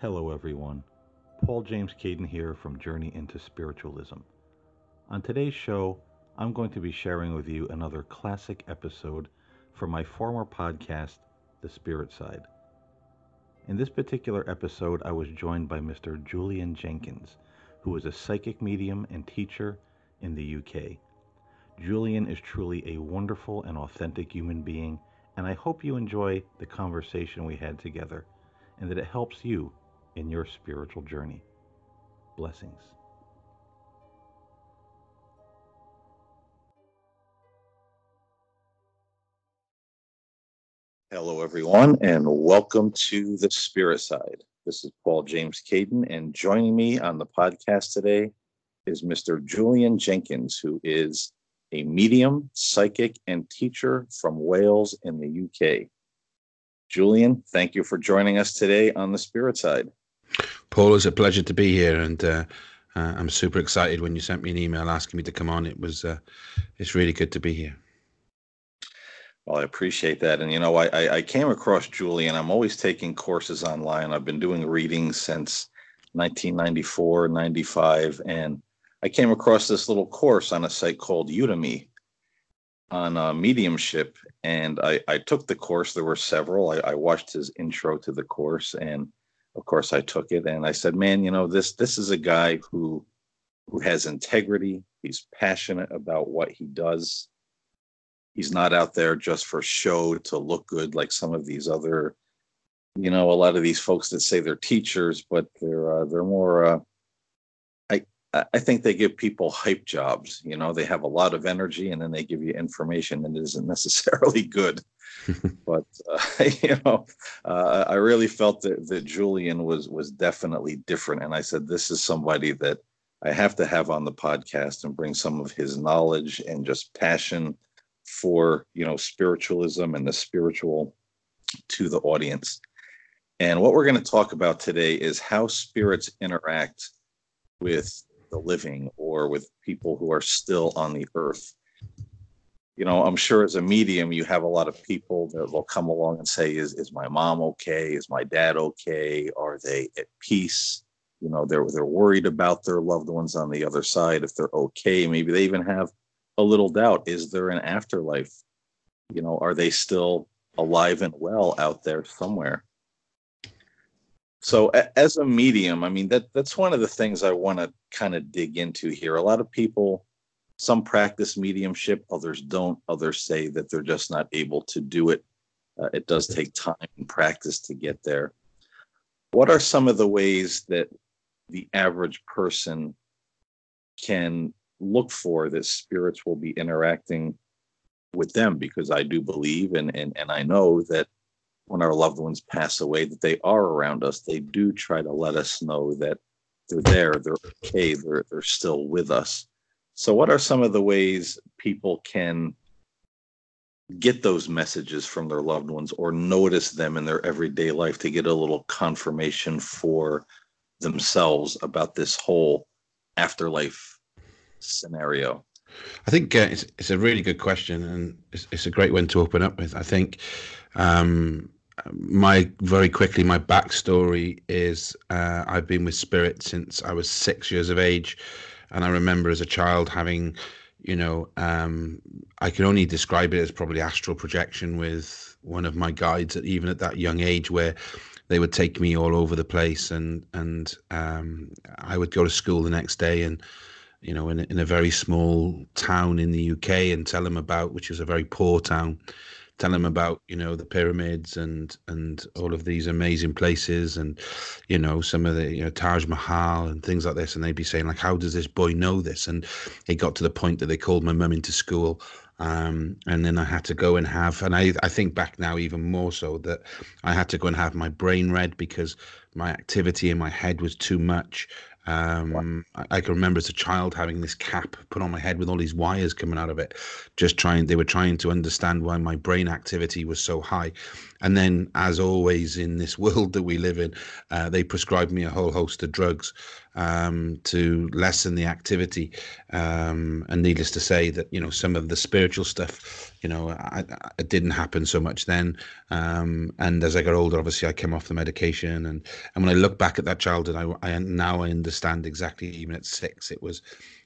Hello, everyone. Paul James Caiden here from Journey into Spiritualism. On today's show, I'm going to be sharing with you another classic episode from my former podcast, The Spirit Side. In this particular episode, I was joined by Mr. Julian Jenkins, who is a psychic medium and teacher in the UK. Julian is truly a wonderful and authentic human being, and I hope you enjoy the conversation we had together and that it helps you in your spiritual journey. Blessings. Hello, everyone, and welcome to the Spirit Side. This is Paul James Caiden, and joining me on the podcast today is Mr. Julian Jenkins, who is a medium, psychic, and teacher from Wales in the UK. Julian, thank you for joining us today on the Spirit Side. Paul, it's a pleasure to be here, and uh, uh, I'm super excited when you sent me an email asking me to come on. It was, uh, it's really good to be here. Well, I appreciate that, and you know, I I came across Julie, and I'm always taking courses online. I've been doing readings since 1994, 95, and I came across this little course on a site called Udemy on uh, mediumship, and I, I took the course. There were several. I, I watched his intro to the course, and of course, I took it. And I said, "Man, you know this this is a guy who who has integrity. He's passionate about what he does. He's not out there just for show to look good like some of these other." You know, a lot of these folks that say they're teachers, but they're uh, they're more uh, I think they give people hype jobs. You know, they have a lot of energy and then they give you information that isn't necessarily good. but uh, you know, uh, I really felt that, that Julian was was definitely different, and I said this is somebody that I have to have on the podcast and bring some of his knowledge and just passion for you know spiritualism and the spiritual to the audience. And what we're going to talk about today is how spirits interact with the living or with people who are still on the earth. You know, I'm sure as a medium, you have a lot of people that will come along and say, "Is is my mom okay? Is my dad okay? Are they at peace?" You know, they're they're worried about their loved ones on the other side. If they're okay, maybe they even have a little doubt: Is there an afterlife? You know, are they still alive and well out there somewhere? So as a medium, I mean that that's one of the things I want to kind of dig into here. A lot of people some practice mediumship, others don't. Others say that they're just not able to do it. Uh, it does take time and practice to get there. What are some of the ways that the average person can look for that spirits will be interacting with them? Because I do believe and, and, and I know that when our loved ones pass away that they are around us. They do try to let us know that they're there they're okay they're, they're still with us. So what are some of the ways people can get those messages from their loved ones or notice them in their everyday life to get a little confirmation for themselves about this whole afterlife scenario? I think uh, it's, it's a really good question, and it's, it's, a great one to open up with. I think um, my very quickly my backstory is uh, I've been with spirit since I was six years of age, and I remember as a child having, you know, um, I can only describe it as probably astral projection with one of my guides at even at that young age where they would take me all over the place and and um, I would go to school the next day and you know in, in a very small town in the UK and tell them about which is a very poor town tell them about you know the pyramids and and all of these amazing places and you know some of the you know Taj Mahal and things like this. And they'd be saying like how does this boy know this? And it got to the point that they called my mum into school. Um, and then I had to go and have and I I think back now even more so that I had to go and have my brain read because my activity in my head was too much um, I, can remember as a child having this cap put on my head with all these wires coming out of it, just trying. They were trying to understand why my brain activity was so high, and then, as always in this world that we live in, uh, they prescribed me a whole host of drugs. um, to lessen the activity. Um, and needless to say, that you know some of the spiritual stuff, you know, I, I, it didn't happen so much then. Um, and as I got older, obviously, I came off the medication. And and when I look back at that childhood, I, I now I understand exactly. Even at six, it was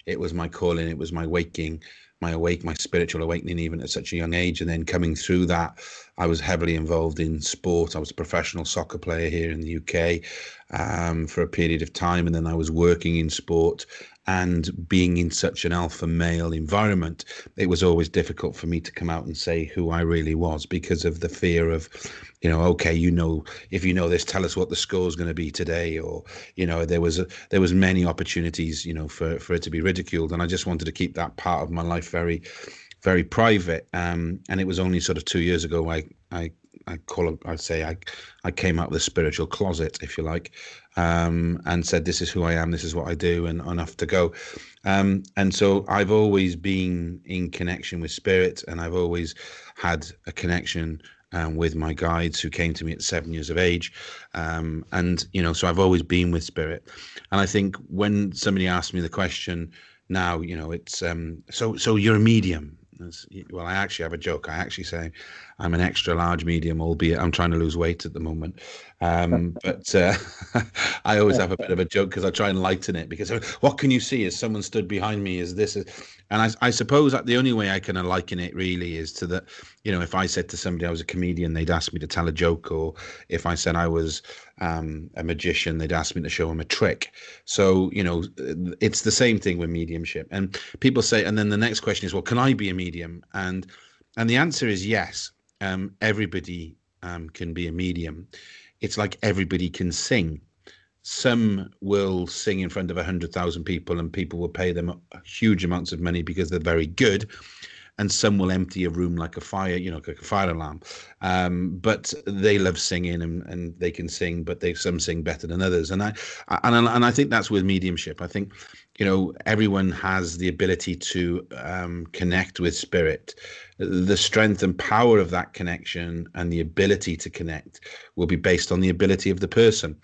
it was my calling, it was my waking my awake, my spiritual awakening, even at such a young age. And then coming through that, I was heavily involved in sport. I was a professional soccer player here in the UK um, for a period of time, and then I was working in sport and being in such an alpha male environment, it was always difficult for me to come out and say who I really was because of the fear of, you know, okay, you know, if you know this, tell us what the score is going to be today, or you know, there was a, there was many opportunities, you know, for for it to be ridiculed, and I just wanted to keep that part of my life very, very private. Um, and it was only sort of two years ago I I I call it, I'd say I, I came out of the spiritual closet, if you like, um, and said, this is who I am, this is what I do, and enough to go. Um, and so I've always been in connection with spirit, and I've always had a connection um, with my guides who came to me at seven years of age. Um, and, you know, so I've always been with spirit. And I think when somebody asked me the question now, you know, it's um, so, so you're a medium well, I actually have a joke. I actually say I'm an extra large medium, albeit I'm trying to lose weight at the moment. Um, but uh, I always have a bit of a joke because I try and lighten it. Because uh, what can you see? Is someone stood behind me? Is this? And I, I suppose that the only way I can liken it really is to that. You know, if I said to somebody I was a comedian, they'd ask me to tell a joke, or if I said I was um, a magician, they'd ask me to show them a trick. So you know, it's the same thing with mediumship. And people say, and then the next question is, well, can I be a medium? And and the answer is yes. Um, everybody um, can be a medium. It's like everybody can sing. Some will sing in front of a hundred thousand people, and people will pay them huge amounts of money because they're very good and some will empty a room like a fire, you know, like a fire alarm. Um, but they love singing and, and they can sing, but they some sing better than others. And I and and I think that's with mediumship. I think you know everyone has the ability to um, connect with spirit. The strength and power of that connection and the ability to connect will be based on the ability of the person.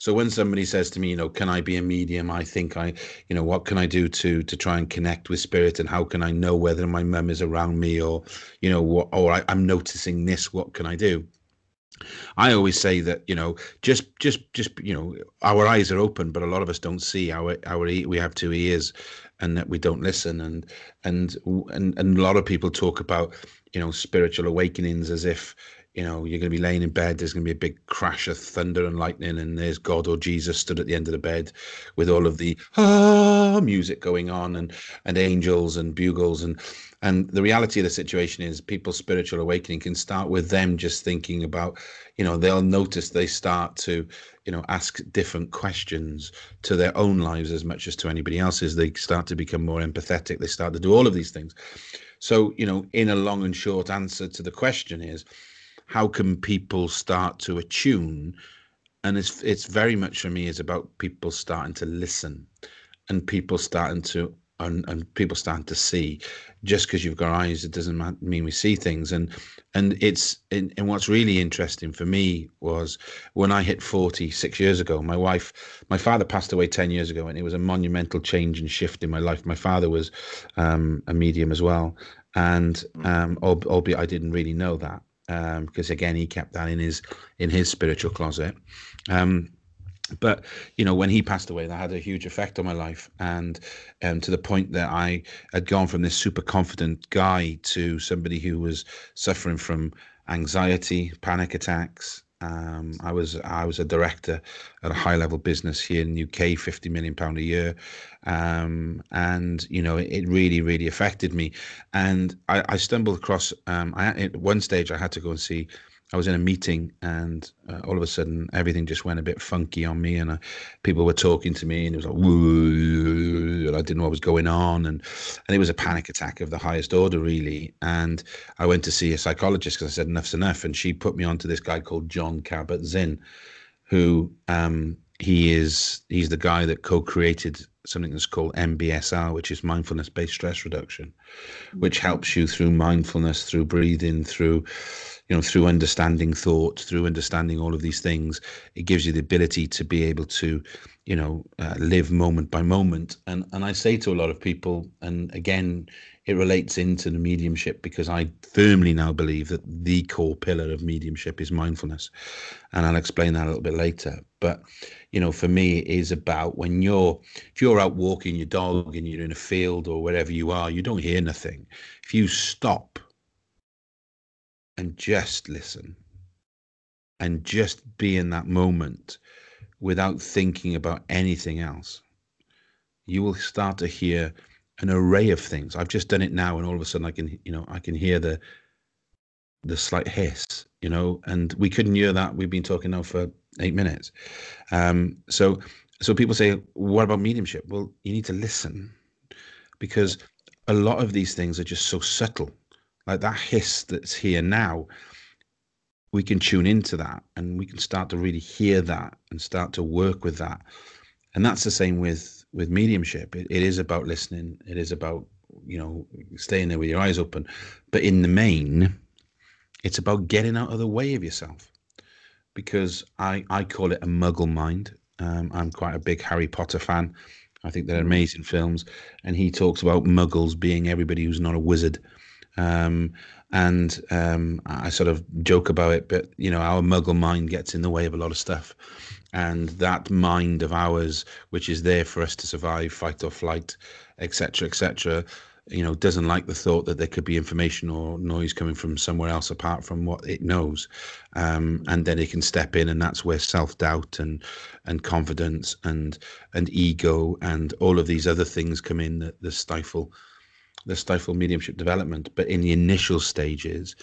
So when somebody says to me, you know, can I be a medium? I think I, you know, what can I do to to try and connect with spirit, and how can I know whether my mum is around me, or, you know, what, or I, I'm noticing this. What can I do? I always say that you know just just just you know our eyes are open, but a lot of us don't see our our we have two ears, and that we don't listen, and and and and a lot of people talk about you know spiritual awakenings as if you know, you're going to be laying in bed. There's going to be a big crash of thunder and lightning, and there's God or Jesus stood at the end of the bed with all of the ah music going on, and and angels and bugles, and and the reality of the situation is, people's spiritual awakening can start with them just thinking about, you know, they'll notice they start to, you know, ask different questions to their own lives as much as to anybody else's. They start to become more empathetic. They start to do all of these things. So, you know, in a long and short answer to the question is how can people start to attune? And it's it's very much for me is about people starting to listen and people starting to and, and people starting to see. Just because you've got eyes it doesn't mean we see things. And and it's and, and what's really interesting for me was when i hit forty six years ago my wife my father passed away 10 years ago and it was a monumental change and shift in my life. My father was um, a medium as well. And hmm. um, albeit i didn't really know that um, because again he kept that in his in his spiritual closet. Um, but you know when he passed away that had a huge effect on my life and um, to the point that i had gone from this super confident guy to somebody who was suffering from anxiety panic attacks um, I was I was a director at a high level business here in the UK, fifty million pound a year, um, and you know it, really really affected me. And I, I stumbled across um, I, at one stage I had to go and see I was in a meeting and uh, all of a sudden everything just went a bit funky on me and uh, people were talking to me and it was like and I didn't know what was going on and and it was a panic attack of the highest order really. And I went to see a psychologist because I said enough's enough. And she put me onto this guy called John Kabat-Zinn who um, he is he's the guy that co-created something that's called MBSR, which is mindfulness based stress reduction, which helps you through mindfulness, through breathing, through you know through understanding thought through understanding all of these things it gives you the ability to be able to you know uh, live moment by moment. And and i say to a lot of people and again it relates into the mediumship because i firmly now believe that the core pillar of mediumship is mindfulness. And i'll explain that a little bit later. But you know for me it is about when you're if you're out walking your dog and you're in a field or wherever you are you don't hear nothing. If you stop and just listen and just be in that moment without thinking about anything else, you will start to hear an array of things. I've just done it now, and all of a sudden I can, you know, I can hear the the slight hiss, you know, and we couldn't hear that. We've been talking now for eight minutes. Um, so, so people say, what about mediumship? Well, you need to listen because a lot of these things are just so subtle like that hiss that's here now we can tune into that and we can start to really hear that and start to work with that. And that's the same with with mediumship. It, it is about listening. It is about you know staying there with your eyes open. But in the main it's about getting out of the way of yourself. Because i i call it a muggle mind. Um, i'm quite a big harry potter fan. I think they're mm-hmm. amazing films. And he talks about muggles being everybody who's not a wizard um, and um, I sort of joke about it, but you know, our muggle mind gets in the way of a lot of stuff. And that mind of ours, which is there for us to survive, fight or flight, etc., etc., you know, doesn't like the thought that there could be information or noise coming from somewhere else apart from what it knows, um, and then it can step in, and that's where self doubt and and confidence and and ego and all of these other things come in that, that stifle the stifle mediumship development. But in the initial stages,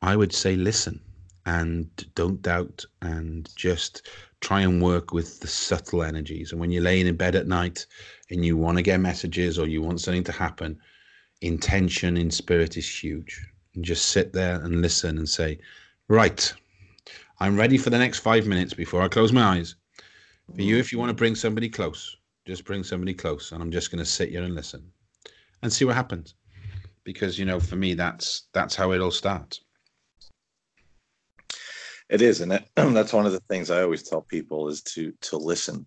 I would say listen and don't doubt and just try and work with the subtle energies. And when you're laying in bed at night and you want to get messages or you want something to happen, intention in spirit is huge. And just sit there and listen and say, right, I'm ready for the next five minutes before I close my eyes. For you, if you want to bring somebody close, just bring somebody close. And I'm just going to sit here and listen and see what happens. Because you know, for me, that's that's how it all starts. It is, and that's one of the things I always tell people is to to listen.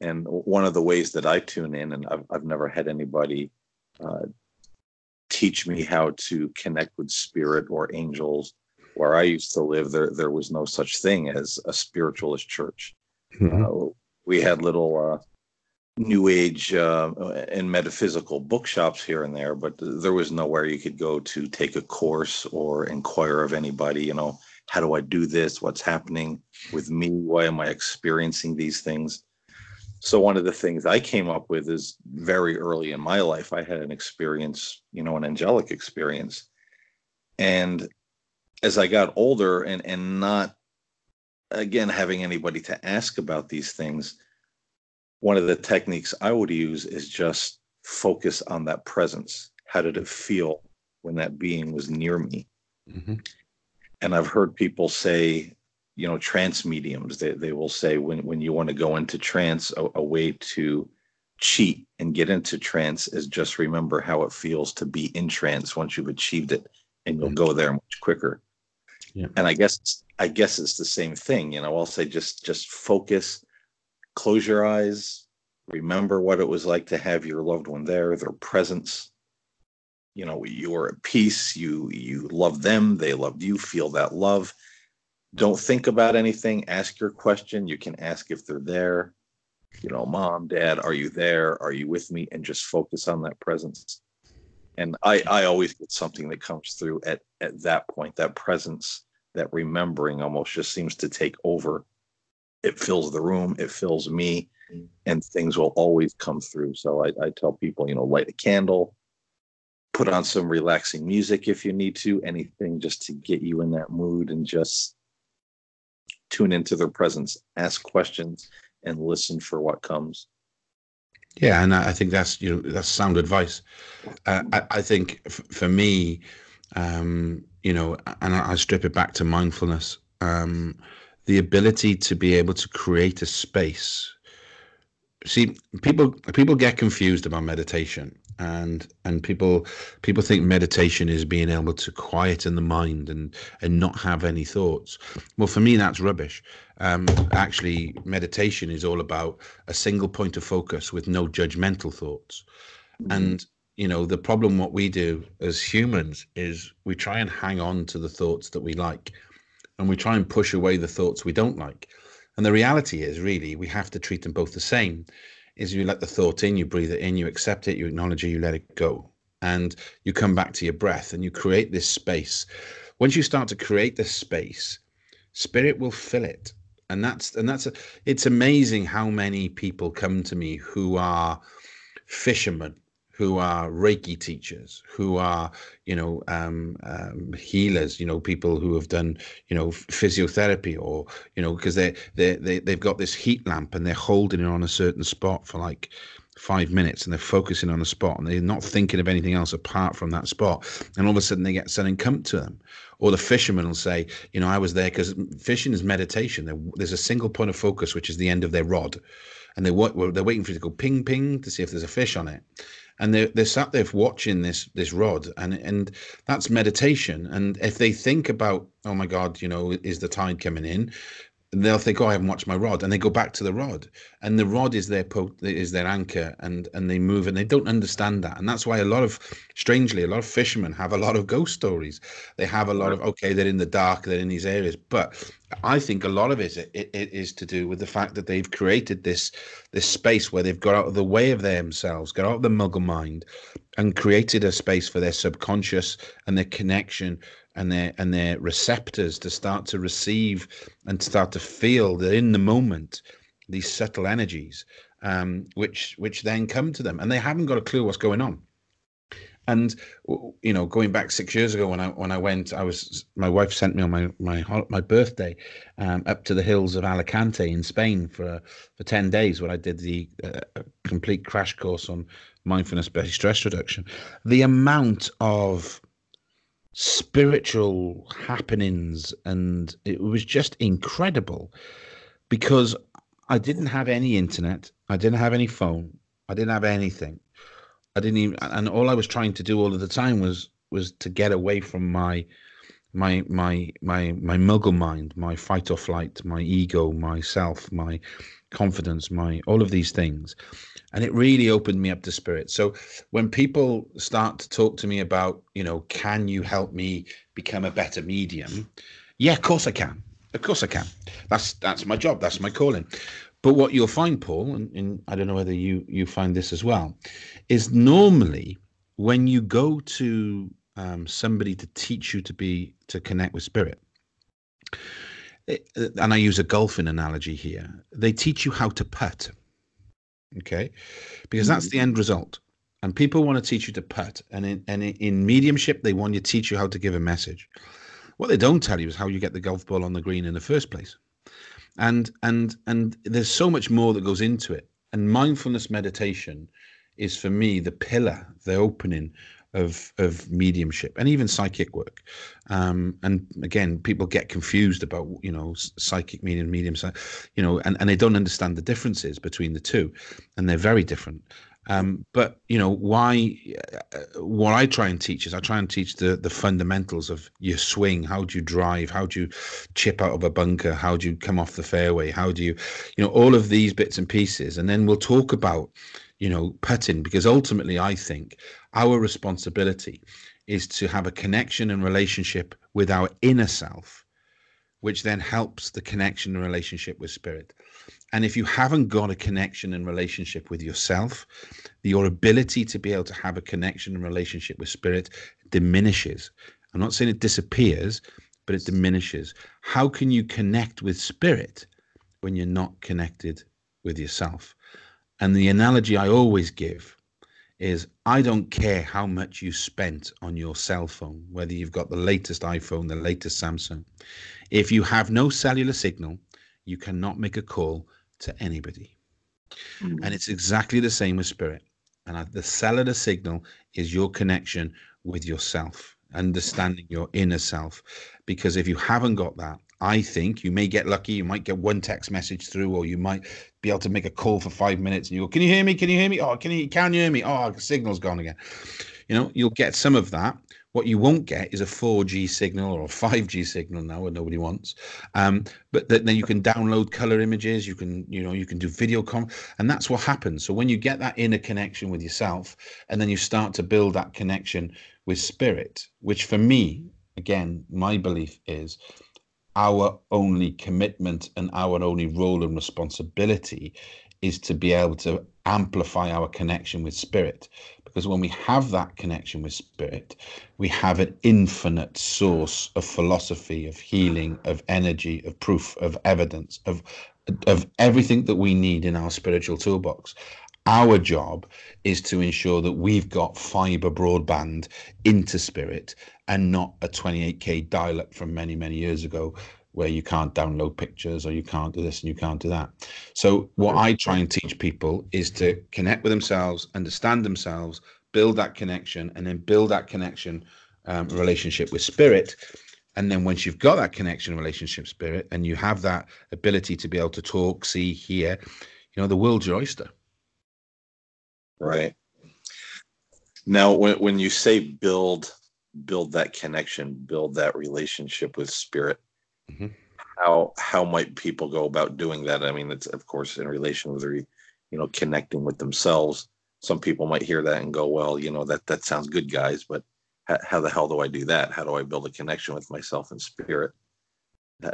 And one of the ways that I tune in, and I've I've never had anybody uh, teach me how to connect with spirit or angels. Where I used to live, there there was no such thing as a spiritualist church. Mm-hmm. Uh, we had little uh, new age uh, and metaphysical bookshops here and there, but there was nowhere you could go to take a course or inquire of anybody, you know, how do I do this? What's happening with me? Why am I experiencing these things? So one of the things I came up with is very early in my life, I had an experience, you know, an angelic experience. And as I got older and and not again having anybody to ask about these things, one of the techniques I would use is just focus on that presence. How did it feel when that being was near me? Mm-hmm. And I've heard people say, you know, trance mediums, they, they will say when, when you want to go into trance, a, a way to cheat and get into trance is just remember how it feels to be in trance once you've achieved it and you'll mm-hmm. go there much quicker. Yeah. And I guess I guess it's the same thing. You know, I'll say just just focus close your eyes, remember what it was like to have your loved one there, their presence. You know, you are at peace, you you love them, they loved you, feel that love. Don't think about anything, ask your question. You can ask if they're there. You know, mom, dad, are you there? Are you with me? And just focus on that presence. And I, I always get something that comes through at, at that point, that presence, that remembering almost just seems to take over it fills the room, it fills me, and things will always come through. So I, I tell people, you know, light a candle, put on some relaxing music if you need to, anything just to get you in that mood and just tune into their presence, ask questions, and listen for what comes. Yeah, and I think that's you know that's sound advice. Uh, I, I think f- for me, um, you know, and I, I strip it back to mindfulness. Um, the ability to be able to create a space. See people people get confused about meditation and and people people think meditation is being able to quieten the mind and and not have any thoughts. Well for me that's rubbish. Um, actually meditation is all about a single point of focus with no judgmental thoughts. Mm-hmm. and you know the problem what we do as humans is we try and hang on to the thoughts that we like and we try and push away the thoughts we don't like and the reality is really we have to treat them both the same is you let the thought in, you breathe it in, you accept it, you acknowledge it, you let it go. And you come back to your breath and you create this space. Once you start to create this space, spirit will fill it. And that's and that's a, it's amazing how many people come to me who are fishermen who are Reiki teachers, who are, you know, um, um, healers, you know, people who have done, you know, physiotherapy or, you know, because they, they, they, they've got this heat lamp and they're holding it on a certain spot for like five minutes and they're focusing on a spot and they're not thinking of anything else apart from that spot. And all of a sudden they get something come to them. Or the fisherman will say, you know, I was there because fishing is meditation. There's a single point of focus, which is the end of their rod. And they, they're waiting for it to go ping, ping to see if there's a fish on it and they're, they're sat there watching this this rod and and that's meditation. And if they think about oh my god you know is the tide coming in they'll think, "Oh, I haven't watched my rod," and they go back to the rod, and the rod is their po- is their anchor, and and they move, and they don't understand that, and that's why a lot of, strangely, a lot of fishermen have a lot of ghost stories. They have a lot of okay, they're in the dark, they're in these areas, but I think a lot of it, it, it is to do with the fact that they've created this this space where they've got out of the way of themselves, got out of the muggle mind, and created a space for their subconscious and their connection and their and their receptors to start to receive and start to feel that in the moment these subtle energies um, which which then come to them and they haven't got a clue what's going on. And you know going back six years ago when i when i went i was my wife sent me on my my my birthday um, up to the hills of alicante in spain for for 10 days where i did the uh, complete crash course on mindfulness based stress reduction. The amount of spiritual happenings and it was just incredible because I didn't have any internet, I didn't have any phone, I didn't have anything. I didn't even and all I was trying to do all of the time was was to get away from my my my my my muggle mind, my fight or flight, my ego, myself, my confidence, my all of these things and it really opened me up to spirit. So when people start to talk to me about you know can you help me become a better medium? Yeah of course i can. Of course i can. That's that's my job. That's my calling. But what you'll find paul and, and i don't know whether you you find this as well is normally when you go to um, somebody to teach you to be to connect with spirit it, and i use a golfing analogy here they teach you how to putt okay? Because that's mm-hmm. the end result. And people want to teach you to putt and in, and in mediumship they want to teach you how to give a message. What they don't tell you is how you get the golf ball on the green in the first place. And and and there's so much more that goes into it. And mindfulness meditation is for me the pillar the opening of of mediumship and even psychic work. Um, and again people get confused about you know psychic medium medium you know and, and they don't understand the differences between the two and they're very different. Um, but you know why uh, what i try and teach is i try and teach the the fundamentals of your swing. How do you drive? How do you chip out of a bunker? How do you come off the fairway? How do you you know all of these bits and pieces. And then we'll talk about you know putting because ultimately i think our responsibility is to have a connection and relationship with our inner self, which then helps the connection and relationship with spirit. And if you haven't got a connection and relationship with yourself, your ability to be able to have a connection and relationship with spirit diminishes. I'm not saying it disappears, but it diminishes. How can you connect with spirit when you're not connected with yourself? And the analogy I always give is I don't care how much you spent on your cell phone, whether you've got the latest iPhone, the latest Samsung. If you have no cellular signal, you cannot make a call to anybody. Mm-hmm. And it's exactly the same with spirit. And the cellular signal is your connection with yourself, understanding your inner self. Because if you haven't got that, I think you may get lucky. You might get one text message through, or you might be able to make a call for five minutes and you go, Can you hear me? Can you hear me? Oh, can you can you hear me? Oh, signal's gone again. You know, you'll get some of that. What you won't get is a 4G signal or a 5G signal now, and nobody wants. Um, but th- then you can download color images. You can, you know, you can do video com, and that's what happens. So when you get that inner connection with yourself, and then you start to build that connection with spirit, which for me, again, my belief is our only commitment and our only role and responsibility is to be able to amplify our connection with spirit. Because when we have that connection with spirit we have an infinite source of philosophy of healing of energy of proof of evidence of of everything that we need in our spiritual toolbox our job is to ensure that we've got fiber broadband into spirit and not a 28k dial up from many many years ago where you can't download pictures or you can't do this and you can't do that. So what I try and teach people is to connect with themselves, understand themselves, build that connection, and then build that connection um, relationship with spirit. And then once you've got that connection relationship spirit and you have that ability to be able to talk, see, hear, you know, the world's your oyster. Right. Now, when, when you say build, build that connection, build that relationship with spirit, mm-hmm. how how might people go about doing that? I mean, it's of course in relation with you know connecting with themselves. Some people might hear that and go, well, you know that that sounds good, guys, but how, how the hell do I do that? How do I build a connection with myself and spirit?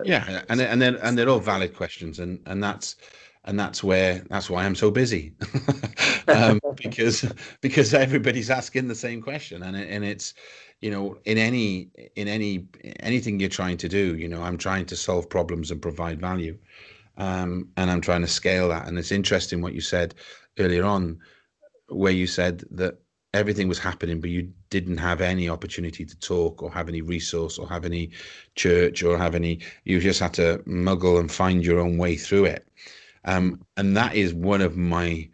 yeah, and and then and they're all valid questions, and and that's and that's where that's why I'm so busy. Um, because because everybody's asking the same question. And it, and it's you know in any in any anything you're trying to do you know i'm trying to solve problems and provide value. Um, and i'm trying to scale that. And it's interesting what you said earlier on where you said that everything was happening but you didn't have any opportunity to talk or have any resource or have any church or have any you just had to muggle and find your own way through it um, and that is one of my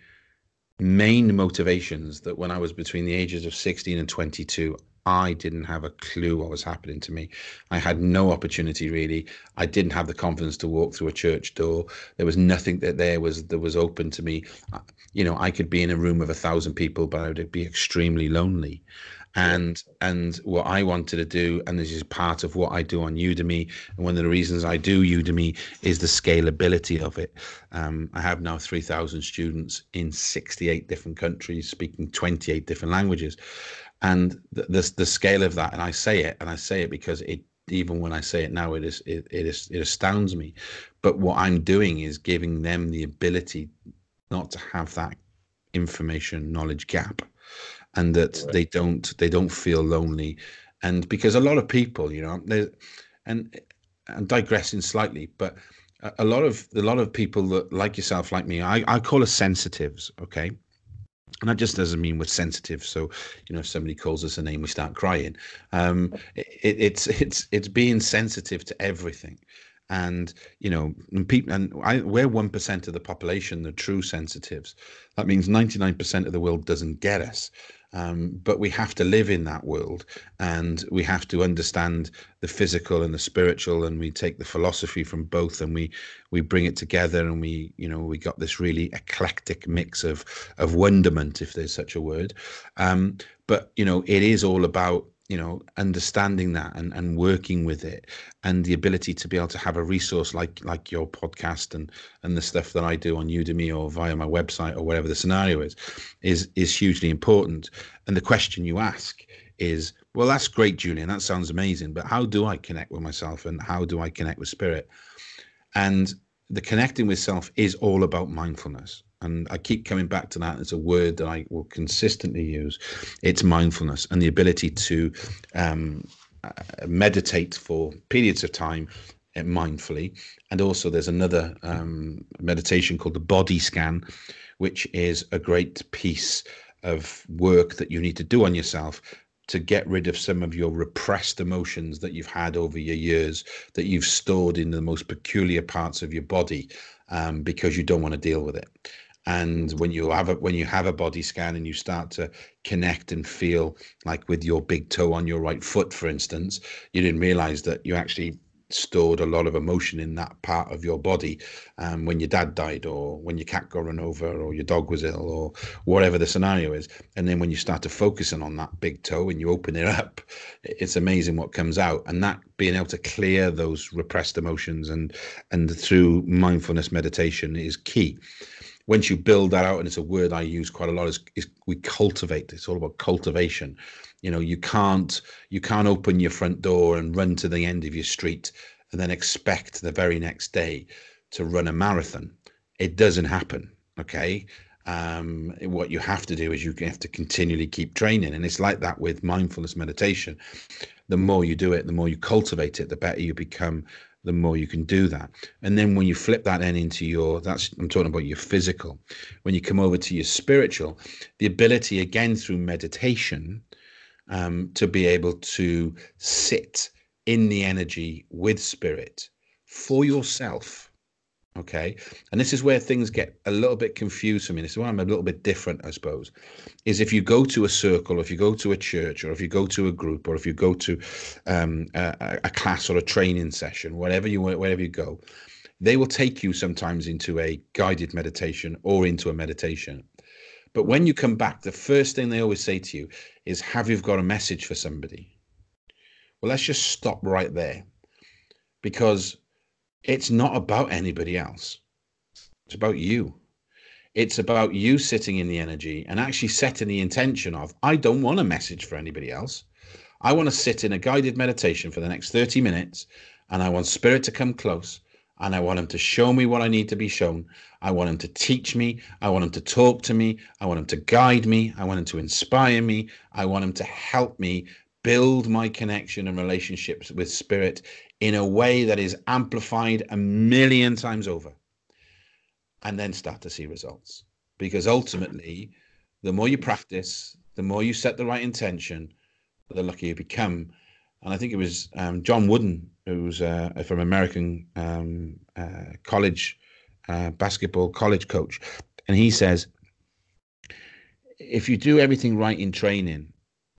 main motivations that when i was between the ages of 16 and 22 I didn't have a clue what was happening to me. I had no opportunity really. I didn't have the confidence to walk through a church door. There was nothing that there was that was open to me. You know, I could be in a room of a thousand people, but I would be extremely lonely. And and what I wanted to do, and this is part of what I do on Udemy, and one of the reasons I do Udemy is the scalability of it. Um, I have now three thousand students in sixty-eight different countries, speaking twenty-eight different languages. And the, the, the scale of that and i say it and i say it because it even when i say it now it is it, it is it astounds me. But what i'm doing is giving them the ability not to have that information knowledge gap and that right. they don't they don't feel lonely and because a lot of people you know and i'm digressing slightly but a lot of a lot of people that like yourself like me i, I call us sensitives okay and that just doesn't mean we're sensitive. So, you know, if somebody calls us a name, we start crying. Um, it, it's it's it's being sensitive to everything, and you know, and people, and I, we're one percent of the population, the true sensitives. That means ninety nine percent of the world doesn't get us. Um, but we have to live in that world and we have to understand the physical and the spiritual and we take the philosophy from both and we we bring it together and we you know we got this really eclectic mix of of wonderment if there's such a word. Um, but you know it is all about you know understanding that and, and working with it and the ability to be able to have a resource like like your podcast and and the stuff that I do on Udemy or via my website or whatever the scenario is is is hugely important. And the question you ask is well that's great Julian that sounds amazing but how do I connect with myself and how do I connect with spirit? And the connecting with self is all about mindfulness and I keep coming back to that It's a word that I will consistently use. It's mindfulness and the ability to um, uh, meditate for periods of time uh, mindfully. And also, there's another um, meditation called the body scan, which is a great piece of work that you need to do on yourself to get rid of some of your repressed emotions that you've had over your years that you've stored in the most peculiar parts of your body um, because you don't want to deal with it and when you have a when you have a body scan and you start to connect and feel like with your big toe on your right foot for instance you didn't realize that you actually stored a lot of emotion in that part of your body um, when your dad died or when your cat got run over or your dog was ill or whatever the scenario is. And then when you start to focus in on that big toe and you open it up it's amazing what comes out. And that being able to clear those repressed emotions and and through mindfulness meditation is key once you build that out, and it's a word I use quite a lot, is, is we cultivate. It's all about cultivation. You know, you can't you can't open your front door and run to the end of your street and then expect the very next day to run a marathon. It doesn't happen. Okay. Um, what you have to do is you have to continually keep training. And it's like that with mindfulness meditation. The more you do it, the more you cultivate it, the better you become the more you can do that. And then when you flip that then into your, that's, I'm talking about your physical. When you come over to your spiritual, the ability again through meditation um, to be able to sit in the energy with spirit for yourself okay? And this is where things get a little bit confused for me. This is why i'm a little bit different i suppose is if you go to a circle if you go to a church or if you go to a group or if you go to um, a, a, class or a training session whatever you wherever you go they will take you sometimes into a guided meditation or into a meditation. But when you come back the first thing they always say to you is have you got a message for somebody? Well let's just stop right there. Because it's not about anybody else. It's about you. It's about you sitting in the energy and actually setting the intention of, I don't want a message for anybody else. I want to sit in a guided meditation for the next 30 minutes and I want spirit to come close and I want him to show me what I need to be shown. I want him to teach me. I want him to talk to me. I want him to guide me. I want him to inspire me. I want him to help me build my connection and relationships with spirit in a way that is amplified a million times over and then start to see results. Because ultimately the more you practice the more you set the right intention the luckier you become. And i think it was um, john wooden who's uh, from american um, uh, college uh, basketball college coach. And he says if you do everything right in training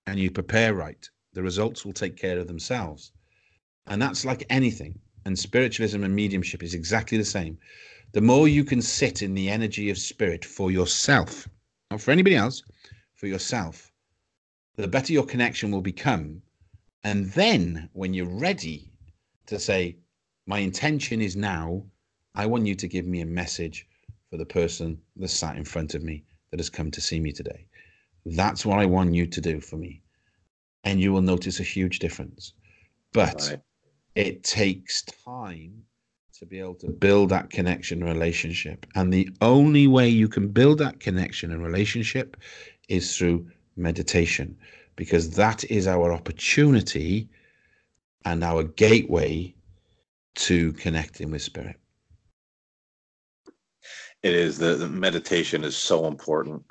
and you prepare right the results will take care of themselves and that's like anything. And spiritualism and mediumship is exactly the same. The more you can sit in the energy of spirit for yourself, not for anybody else, for yourself, the better your connection will become. And then when you're ready to say, My intention is now, I want you to give me a message for the person that sat in front of me that has come to see me today. That's what I want you to do for me. And you will notice a huge difference. But right it takes time to be able to build that connection relationship. And the only way you can build that connection and relationship is through meditation, because that is our opportunity and our gateway to connecting with spirit. It is the, the meditation is so important.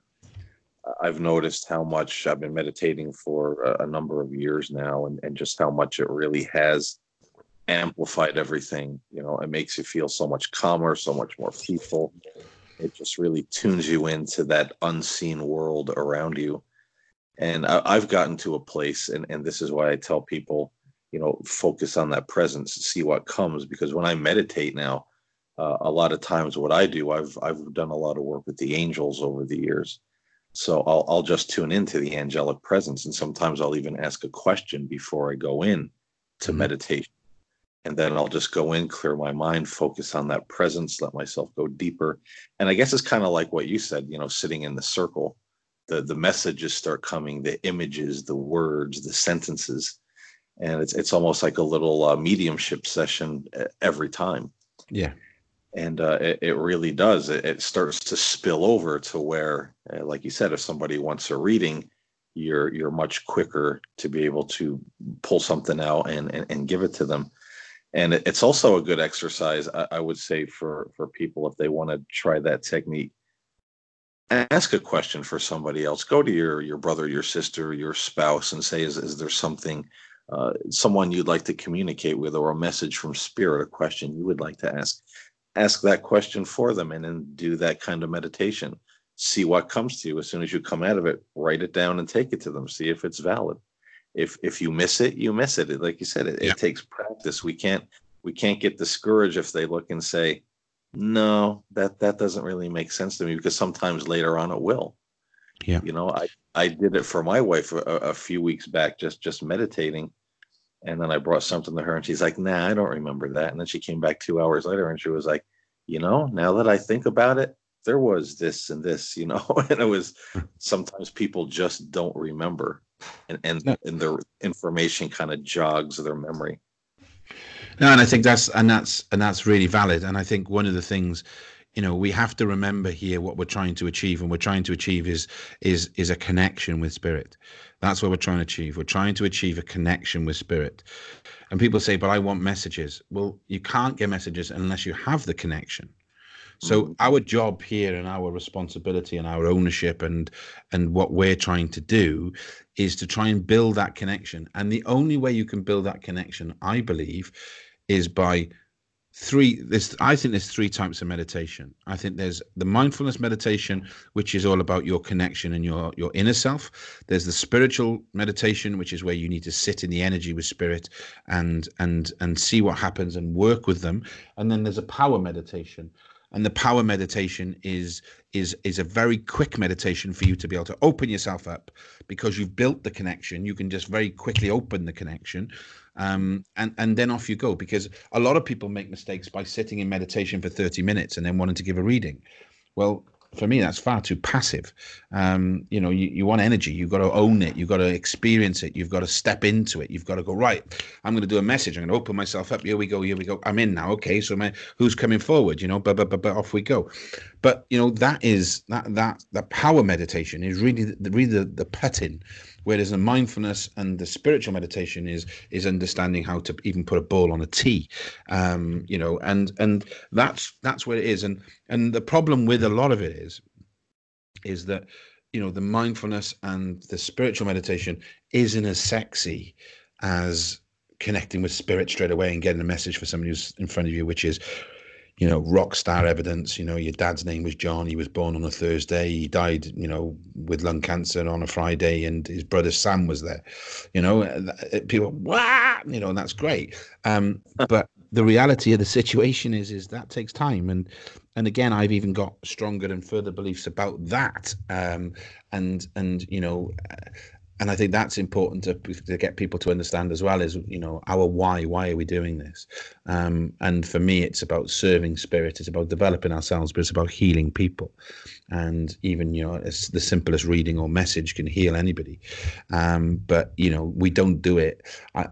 I've noticed how much I've been meditating for a, a number of years now, and, and just how much it really has amplified everything. You know, it makes you feel so much calmer, so much more peaceful. It just really tunes you into that unseen world around you. And I, have gotten to a place, and, and this is why I tell people, you know, focus on that presence, see what comes. Because when I meditate now, uh, a lot of times what I do, I've I've done a lot of work with the angels over the years. So I'll I'll just tune into the angelic presence, and sometimes I'll even ask a question before I go in to mm-hmm. meditation and then I'll just go in, clear my mind, focus on that presence, let myself go deeper. And I guess it's kind of like what you said, you know, sitting in the circle, the the messages start coming, the images, the words, the sentences, and it's it's almost like a little uh, mediumship session every time. Yeah. And uh, it, it really does. It, it, starts to spill over to where, uh, like you said, if somebody wants a reading, you're you're much quicker to be able to pull something out and, and, and give it to them and it's also a good exercise I, would say for for people if they want to try that technique. Ask a question for somebody else. Go to your your brother your sister your spouse and say is, is there something uh, someone you'd like to communicate with or a message from spirit a question you would like to ask? Ask that question for them and then do that kind of meditation. See what comes to you. As soon as you come out of it write it down and take it to them. See if it's valid if if you miss it, you miss it. Like you said, it, yeah. it takes practice. We can't we can't get discouraged if they look and say, no, that that doesn't really make sense to me because sometimes later on it will. Yeah. You know, I I did it for my wife a, a few weeks back, just just meditating, and then I brought something to her, and she's like, "Nah, I don't remember that." And then she came back two hours later, and she was like, "You know, now that I think about it, there was this and this, you know." and it was hmm. sometimes people just don't remember, and and No. and their information kind of jogs their memory. No, and I think that's and that's and that's really valid. And I think one of the things, you know, we have to remember here what we're trying to achieve, and we're trying to achieve is is is a connection with spirit. That's what we're trying to achieve. We're trying to achieve a connection with spirit. And people say, "But I want messages." Well, you can't get messages unless you have the connection. So Mhm. our job here and our responsibility and our ownership and and what we're trying to do is to try and build that connection. And the only way you can build that connection, I believe, is by three there's I think there's three types of meditation. I think there's the mindfulness meditation which is all about your connection and your your inner self. There's the spiritual meditation which is where you need to sit in the energy with spirit and and and see what happens and work with them. And then there's a power meditation and the power meditation is is is a very quick meditation for you to be able to open yourself up because you've built the connection. You can just very quickly open the connection um, and and then off you go. Because a lot of people make mistakes by sitting in meditation for 30 minutes and then wanting to give a reading. Well for me that's far too passive. Um, you know you, you want energy you've got to own it you've got to experience it you've got to step into it you've got to go right i'm going to do a message i'm going to open myself up here we go here we go i'm in now okay so my, who's coming forward? You know but, but but off we go. But you know that is that that the power meditation is really the really the, the putting whereas the mindfulness and the spiritual meditation is is understanding how to even put a ball on a tee um you know and and that's that's where it is. And and the problem with a lot of it is is that you know the mindfulness and the spiritual meditation isn't as sexy as connecting with spirit straight away and getting a message for somebody who's in front of you which is you know rock star evidence. You know your dad's name was john. He was born on a thursday. He died you know with lung cancer on a friday and his brother sam was there. You know people wow you know and that's great. Um but the reality of the situation is is that takes time. And and again i've even got stronger and further beliefs about that. Um and and you know uh, and I think that's important to, to get people to understand as well is you know our why why are we doing this? Um, and for me it's about serving spirit it's about developing ourselves but it's about healing people. And even you know it's the simplest reading or message can heal anybody. Um, but you know we don't do it. I,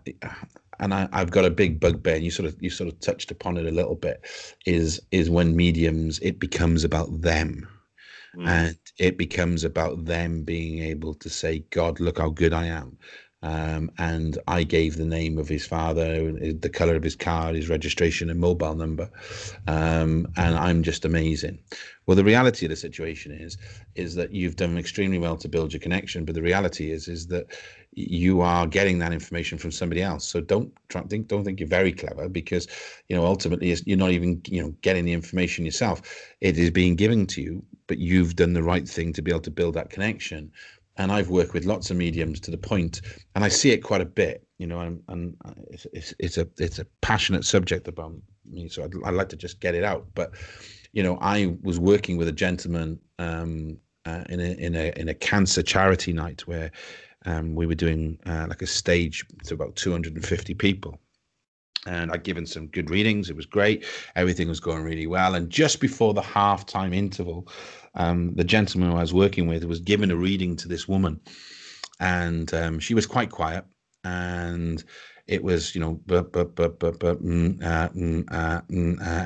and I, I've got a big bugbear, and you sort of you sort of touched upon it a little bit, is is when mediums it becomes about them Mm. and it becomes about them being able to say god look how good i am. Um, and i gave the name of his father the color of his car his registration and mobile number. Um, and i'm just amazing. Well the reality of the situation is is that you've done extremely well to build your connection but the reality is is that you are getting that information from somebody else. So don't try think don't think you're very clever because you know ultimately you're not even you know getting the information yourself. It is being given to you but you've done the right thing to be able to build that connection. And i've worked with lots of mediums to the point and i see it quite a bit you know and, and it's, it's, it's a it's a passionate subject about me so I'd, I'd like to just get it out. But you know i was working with a gentleman um uh, in a in a in a cancer charity night where um, we were doing uh, like a stage to about 250 people and I'd given some good readings. It was great. Everything was going really well. And just before the halftime interval, um, the gentleman I was working with was given a reading to this woman, and um, she was quite quiet. And it was, you know,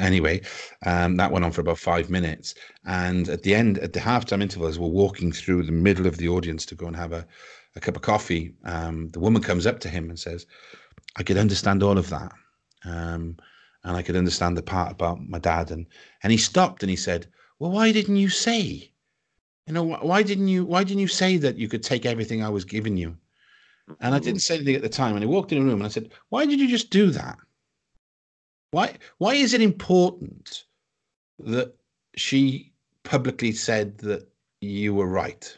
anyway, that went on for about five minutes. And at the end, at the halftime interval, as we're walking through the middle of the audience to go and have a, a cup of coffee, um, the woman comes up to him and says, "I could understand all of that." Um, and I could understand the part about my dad. And and he stopped and he said, "Well, why didn't you say? You know, wh- why didn't you? Why didn't you say that you could take everything I was giving you?" And I didn't say anything at the time. And I walked in the room and I said, "Why did you just do that? Why? Why is it important that she publicly said that you were right?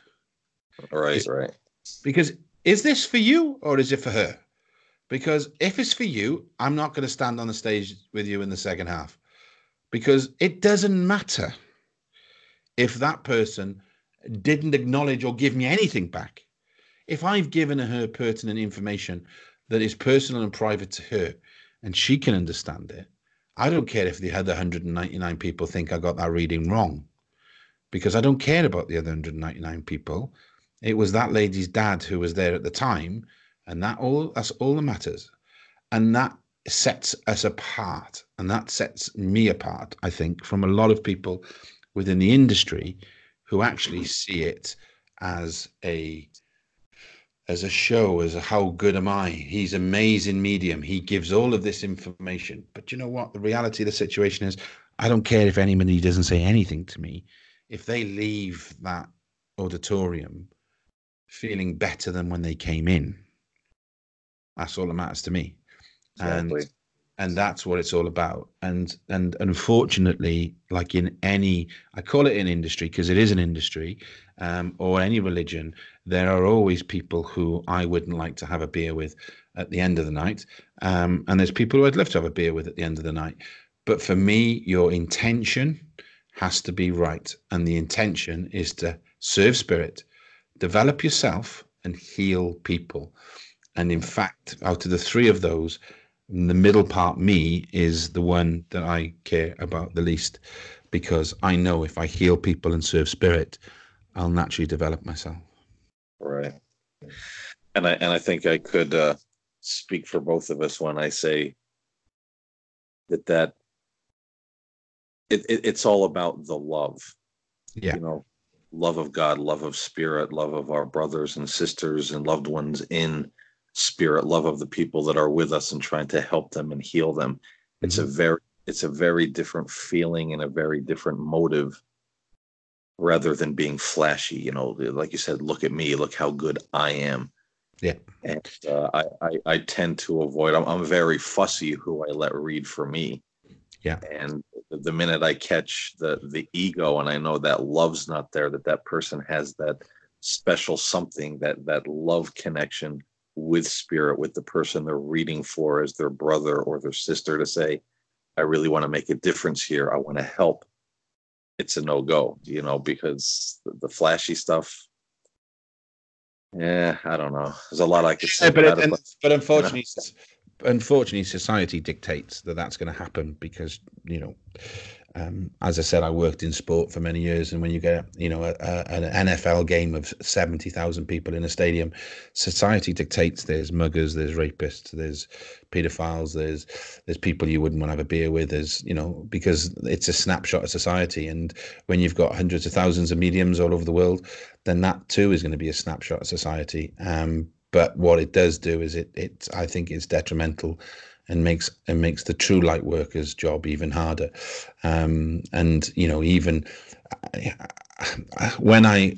Right, It's- right. Because is this for you or is it for her?" Because if it's for you, I'm not going to stand on the stage with you in the second half because it doesn't matter if that person didn't acknowledge or give me anything back. If I've given her pertinent information that is personal and private to her and she can understand it, I don't care if the other 199 people think I got that reading wrong because I don't care about the other 199 people. It was that lady's dad who was there at the time, and that all that's all that matters. And that sets us apart, and that sets me apart, I think, from a lot of people within the industry who actually see it as a as a show, as a how good am I? He's amazing medium. He gives all of this information. But you know what? The reality of the situation is I don't care if anybody doesn't say anything to me. If they leave that auditorium feeling better than when they came in, that's all that matters to me. Exactly. And and that's what it's all about. And and unfortunately like in any i call it an industry because it is an industry um, or any religion there are always people who i wouldn't like to have a beer with at the end of the night. Um, and there's people who i'd love to have a beer with at the end of the night. But for me your intention has to be right. And the intention is to serve spirit develop yourself and heal people and in fact out of the three of those the middle part, me, is the one that I care about the least because I know if I heal people and serve spirit, I'll naturally develop myself. Right. And I and I think I could uh, speak for both of us when I say that that it, it it's all about the love. Yeah. You know, love of God, love of spirit, love of our brothers and sisters and loved ones in spirit love of the people that are with us and trying to help them and heal them. It's mm-hmm. a very it's a very different feeling and a very different motive rather than being flashy you know like you said look at me look how good i am. Yeah. And uh, I, I, I tend to avoid I'm, I'm very fussy who i let read for me. Yeah. And the minute i catch the the ego and i know that love's not there that that person has that special something that that love connection with spirit with the person they're reading for as their brother or their sister to say i really want to make a difference here. I want to help. It's a no-go you know because the, flashy stuff yeah i don't know. There's a lot i could say yeah, but, it, but, but unfortunately you know? unfortunately society dictates that that's going to happen because you know um, as I said, I worked in sport for many years, and when you get you know a, a, an NFL game of seventy thousand people in a stadium, society dictates there's muggers, there's rapists, there's paedophiles, there's there's people you wouldn't want to have a beer with, there's you know because it's a snapshot of society, and when you've got hundreds of thousands of mediums all over the world, then that too is going to be a snapshot of society. Um, but what it does do is it it I think it's detrimental and makes and makes the true light workers job even harder. Um, and you know even when i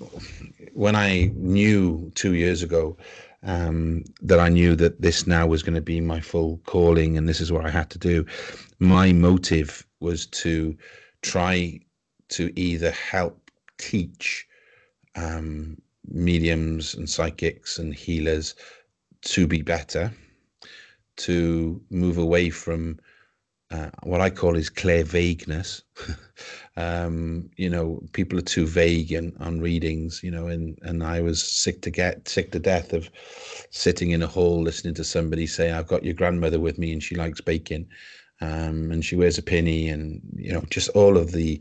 when i knew two years ago um, that i knew that this now was going to be my full calling and this is what i had to do my motive was to try to either help teach um, mediums and psychics and healers to be better to move away from uh, what I call is clear vagueness. um, you know, people are too vague in, on readings, you know, and, and I was sick to get sick to death of sitting in a hall listening to somebody say, I've got your grandmother with me and she likes bacon. Um, and she wears a penny and, you know, just all of the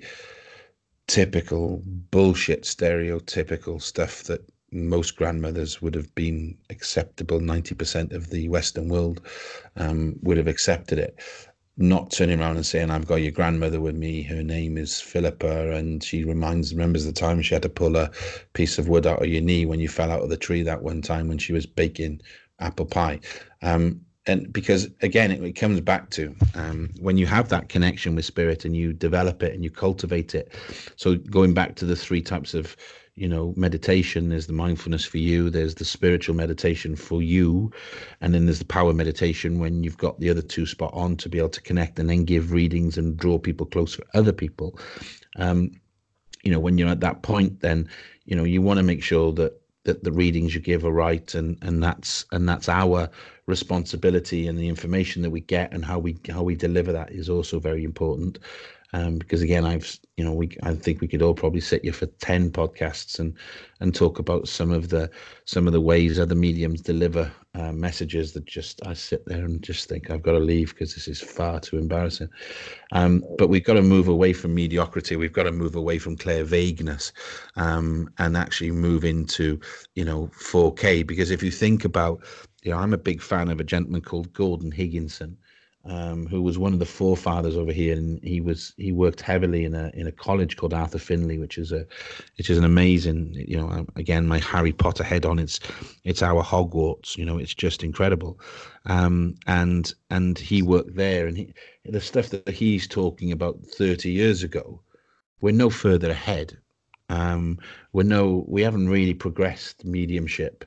typical bullshit, stereotypical stuff that most grandmothers would have been acceptable. 90% of the Western world um, would have accepted it. Not turning around and saying, I've got your grandmother with me. Her name is Philippa, and she reminds, remembers the time she had to pull a piece of wood out of your knee when you fell out of the tree that one time when she was baking apple pie. Um, and because again, it, it comes back to um, when you have that connection with spirit and you develop it and you cultivate it. So going back to the three types of you know meditation there's the mindfulness for you there's the spiritual meditation for you and then there's the power meditation when you've got the other two spot on to be able to connect and then give readings and draw people close for other people. Um, you know when you're at that point then you know you want to make sure that that the readings you give are right and and that's and that's our responsibility and the information that we get and how we how we deliver that is also very important um, because again i've you know we i think we could all probably sit here for 10 podcasts and and talk about some of the some of the ways other mediums deliver uh, messages that just i sit there and just think i've got to leave because this is far too embarrassing. Um, but we've got to move away from mediocrity. We've got to move away from clear vagueness um, and actually move into you know 4k because if you think about you know i'm a big fan of a gentleman called gordon higginson um, who was one of the forefathers over here, and he was he worked heavily in a in a college called Arthur Findlay, which is a which is an amazing, you know, um, again my Harry Potter head on. It's it's our Hogwarts, you know, it's just incredible, um, and and he worked there, and he, the stuff that he's talking about thirty years ago, we're no further ahead. Um, we're no we haven't really progressed mediumship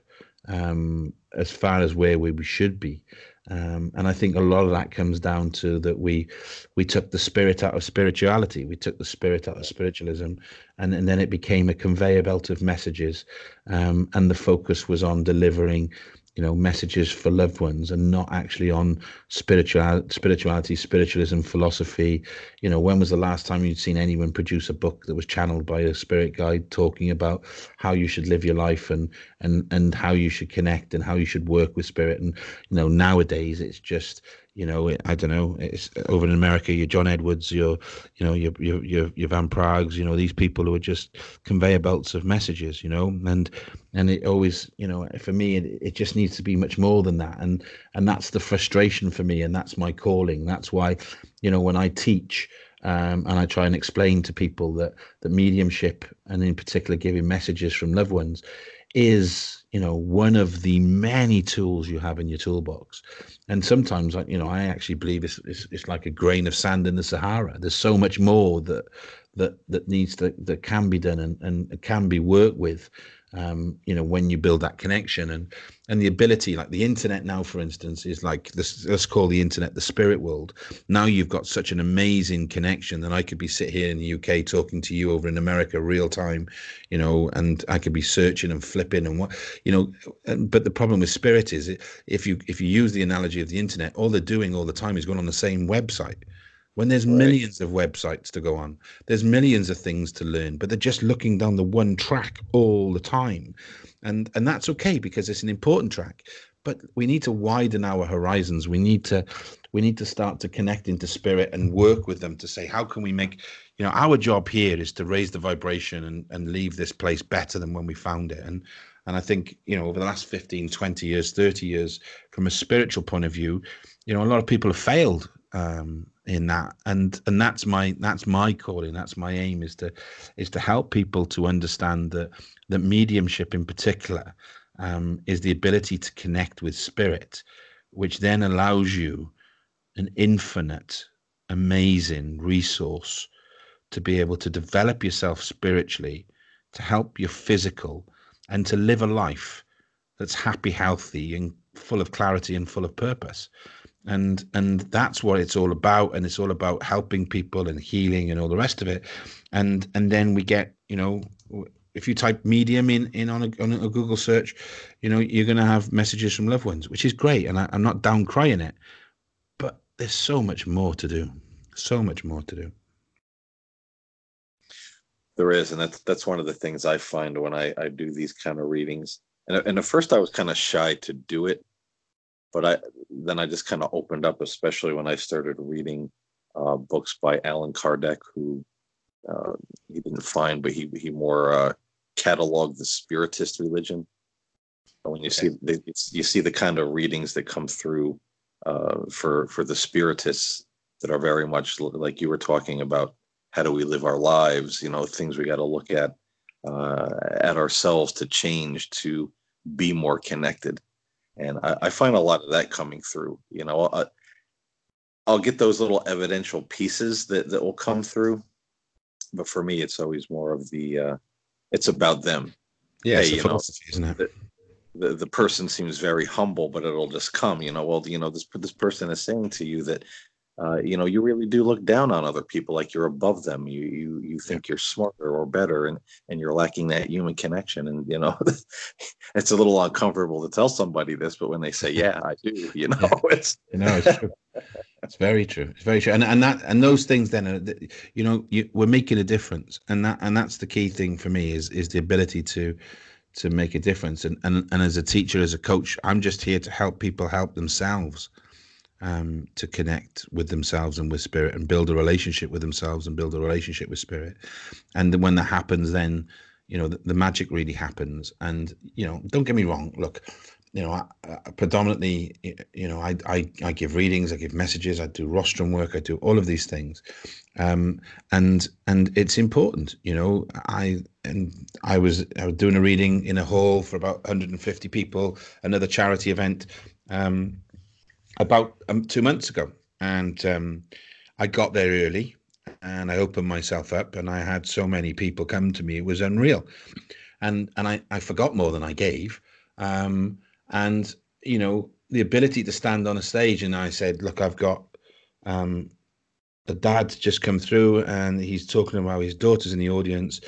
um, as far as where we, we should be. Um, and I think a lot of that comes down to that we we took the spirit out of spirituality, we took the spirit out of spiritualism, and, and then it became a conveyor belt of messages, um, and the focus was on delivering you know messages for loved ones and not actually on spiritual spirituality spiritualism philosophy. You know when was the last time you'd seen anyone produce a book that was channeled by a spirit guide talking about how you should live your life and and and how you should connect and how you should work with spirit? And you know nowadays it's just you know, I don't know. It's over in America. Your John Edwards, your, you know, your your your, your Van Praaghs, You know, these people who are just conveyor belts of messages. You know, and and it always, you know, for me, it, it just needs to be much more than that. And and that's the frustration for me, and that's my calling. That's why, you know, when I teach. Um, and I try and explain to people that the mediumship, and in particular giving messages from loved ones, is you know one of the many tools you have in your toolbox. And sometimes you know i actually believe it's, it's, it's like a grain of sand in the sahara. There's so much more that that that needs to that can be done and, and can be worked with um, you know when you build that connection. And and the ability like the internet now for instance is like this let's call the internet the spirit world. Now you've got such an amazing connection that i could be sit here in the uk talking to you over in america real time you know and i could be searching and flipping and what you know and, but the problem with spirit is if you if you use the analogy of the internet all they're doing all the time is going on the same website when there's right. millions of websites to go on there's millions of things to learn but they're just looking down the one track all the time. And and that's okay because it's an important track but we need to widen our horizons. We need to we need to start to connect into spirit and work with them to say how can we make you know our job here is to raise the vibration and and leave this place better than when we found it. And and i think you know over the last 15 20 years 30 years from a spiritual point of view you know a lot of people have failed um, in that. And and that's my that's my calling that's my aim is to is to help people to understand that that mediumship in particular um, is the ability to connect with spirit which then allows you an infinite amazing resource to be able to develop yourself spiritually to help your physical and to live a life that's happy healthy and full of clarity and full of purpose and and that's what it's all about and it's all about helping people and healing and all the rest of it. And and then we get you know if you type medium in in on a, on a google search you know you're going to have messages from loved ones which is great and I, i'm not down crying it but there's so much more to do so much more to do. There is and that's that's one of the things i find when i i do these kind of readings. And, and at first i was kind of shy to do it but I then I just kind of opened up, especially when I started reading uh, books by Allan Kardec, who uh, he didn't find, but he he more uh, cataloged the Spiritist religion. And when you okay. see the, you see the kind of readings that come through uh, for for the Spiritists that are very much like you were talking about. How do we live our lives? You know, things we got to look at uh, at ourselves to change to be more connected and I, I, find a lot of that coming through. You know, I, I'll get those little evidential pieces that that will come through, but for me, it's always more of the uh, it's about them. Yeah, hey, you know? The, the, the person seems very humble, but it'll just come. You know, well, you know, this this person is saying to you that uh, you know, you really do look down on other people like you're above them. You you you think you're smarter or better, and and you're lacking that human connection. And you know, it's a little uncomfortable to tell somebody this, but when they say, "Yeah, I do," you know, yeah. it's you know, it's true. it's very true. It's very true. And and that and those things then, are, you know, you, we're making a difference, and that and that's the key thing for me is is the ability to to make a difference. And and and as a teacher, as a coach, I'm just here to help people help themselves um, to connect with themselves and with spirit and build a relationship with themselves and build a relationship with spirit. And when that happens, then, you know, the, the magic really happens. And, you know, don't get me wrong. Look, you know, I, I predominantly, you know, I, I, I give readings, I give messages, I do rostrum work, I do all of these things. Um, and, and it's important, you know, I, and I was, I was doing a reading in a hall for about 150 people, another charity event. Um, about um, two months ago, and um, I got there early, and I opened myself up, and I had so many people come to me; it was unreal, and and I I forgot more than I gave, um, and you know the ability to stand on a stage, and I said, look, I've got um, a dad just come through, and he's talking about his daughter's in the audience,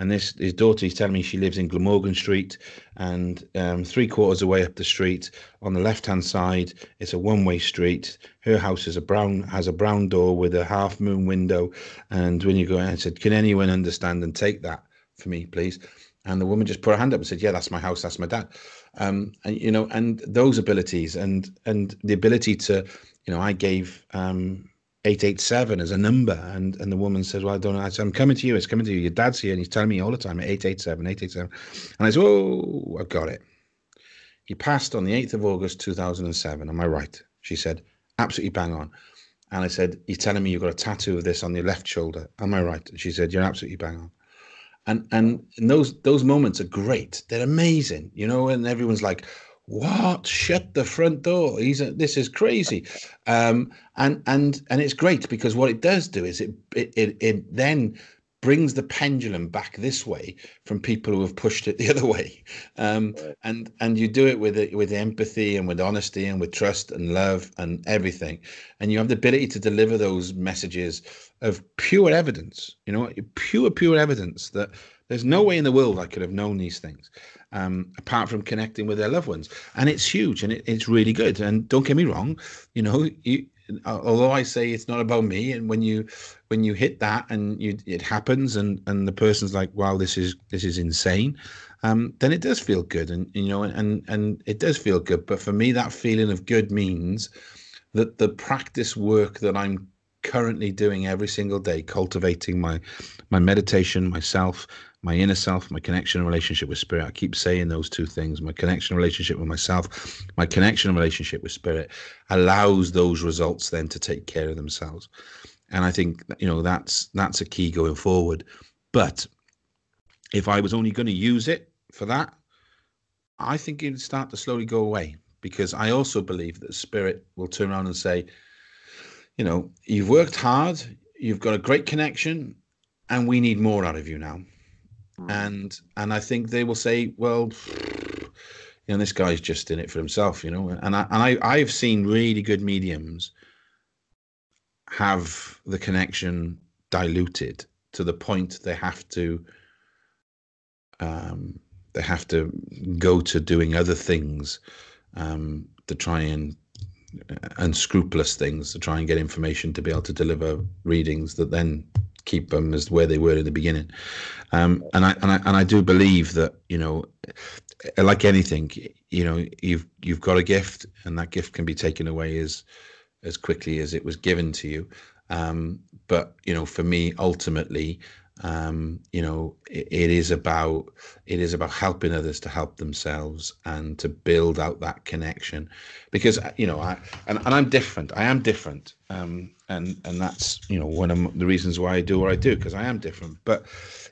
and this his daughter he's telling me she lives in Glamorgan Street and um, three quarters away up the street on the left hand side it's a one way street. Her house is a brown has a brown door with a half moon window. And when you go in I said can anyone understand and take that for me please? And the woman just put her hand up and said yeah that's my house that's my dad. Um, and you know and those abilities and and the ability to you know I gave um, 887 as a number. And and the woman says, Well, I don't know. I said, I'm coming to you. It's coming to you. Your dad's here. And he's telling me all the time 887, 887. And I said, Oh, I've got it. He passed on the 8th of August, 2007. Am I right? She said, Absolutely bang on. And I said, He's telling me you've got a tattoo of this on your left shoulder. Am I right? And she said, You're absolutely bang on. And and those those moments are great. They're amazing, you know, and everyone's like, what? Shut the front door. He's a, this is crazy. Um, and and and it's great because what it does do is it it it, it then brings the pendulum back this way from people who have pushed it the other way. Um, right. and and you do it with it with empathy and with honesty and with trust and love and everything. And you have the ability to deliver those messages of pure evidence. You know pure pure evidence that there's no way in the world i could have known these things um, apart from connecting with their loved ones. And it's huge and it, it's really good. And don't get me wrong, you know, you, although I say it's not about me, and when you when you hit that and you it happens, and and the person's like, wow, this is this is insane. Um, then it does feel good, and you know, and and it does feel good. But for me, that feeling of good means that the practice work that I'm currently doing every single day, cultivating my my meditation, myself, my inner self, my connection and relationship with spirit. I keep saying those two things my connection and relationship with myself, my connection and relationship with spirit allows those results then to take care of themselves. And I think you know that's that's a key going forward. But if I was only going to use it for that, I think it'd start to slowly go away because I also believe that spirit will turn around and say, you know, you've worked hard, you've got a great connection, and we need more out of you now. Mm. and and I think they will say, well, you know, this guy's just in it for himself, you know. And I and I I've seen really good mediums have the connection diluted to the point they have to um, they have to go to doing other things um, to try and unscrupulous things to try and get information to be able to deliver readings that then keep them as where they were in the beginning. Um, and I and I and I do believe that you know, like anything, you know, you've you've got a gift, and that gift can be taken away as as quickly as it was given to you. Um, but you know, for me, ultimately, um, you know it, it is about it is about helping others to help themselves and to build out that connection. Because you know i and, and i'm different. I am different. Um, and and that's you know one of the reasons why i do what i do because i am different. But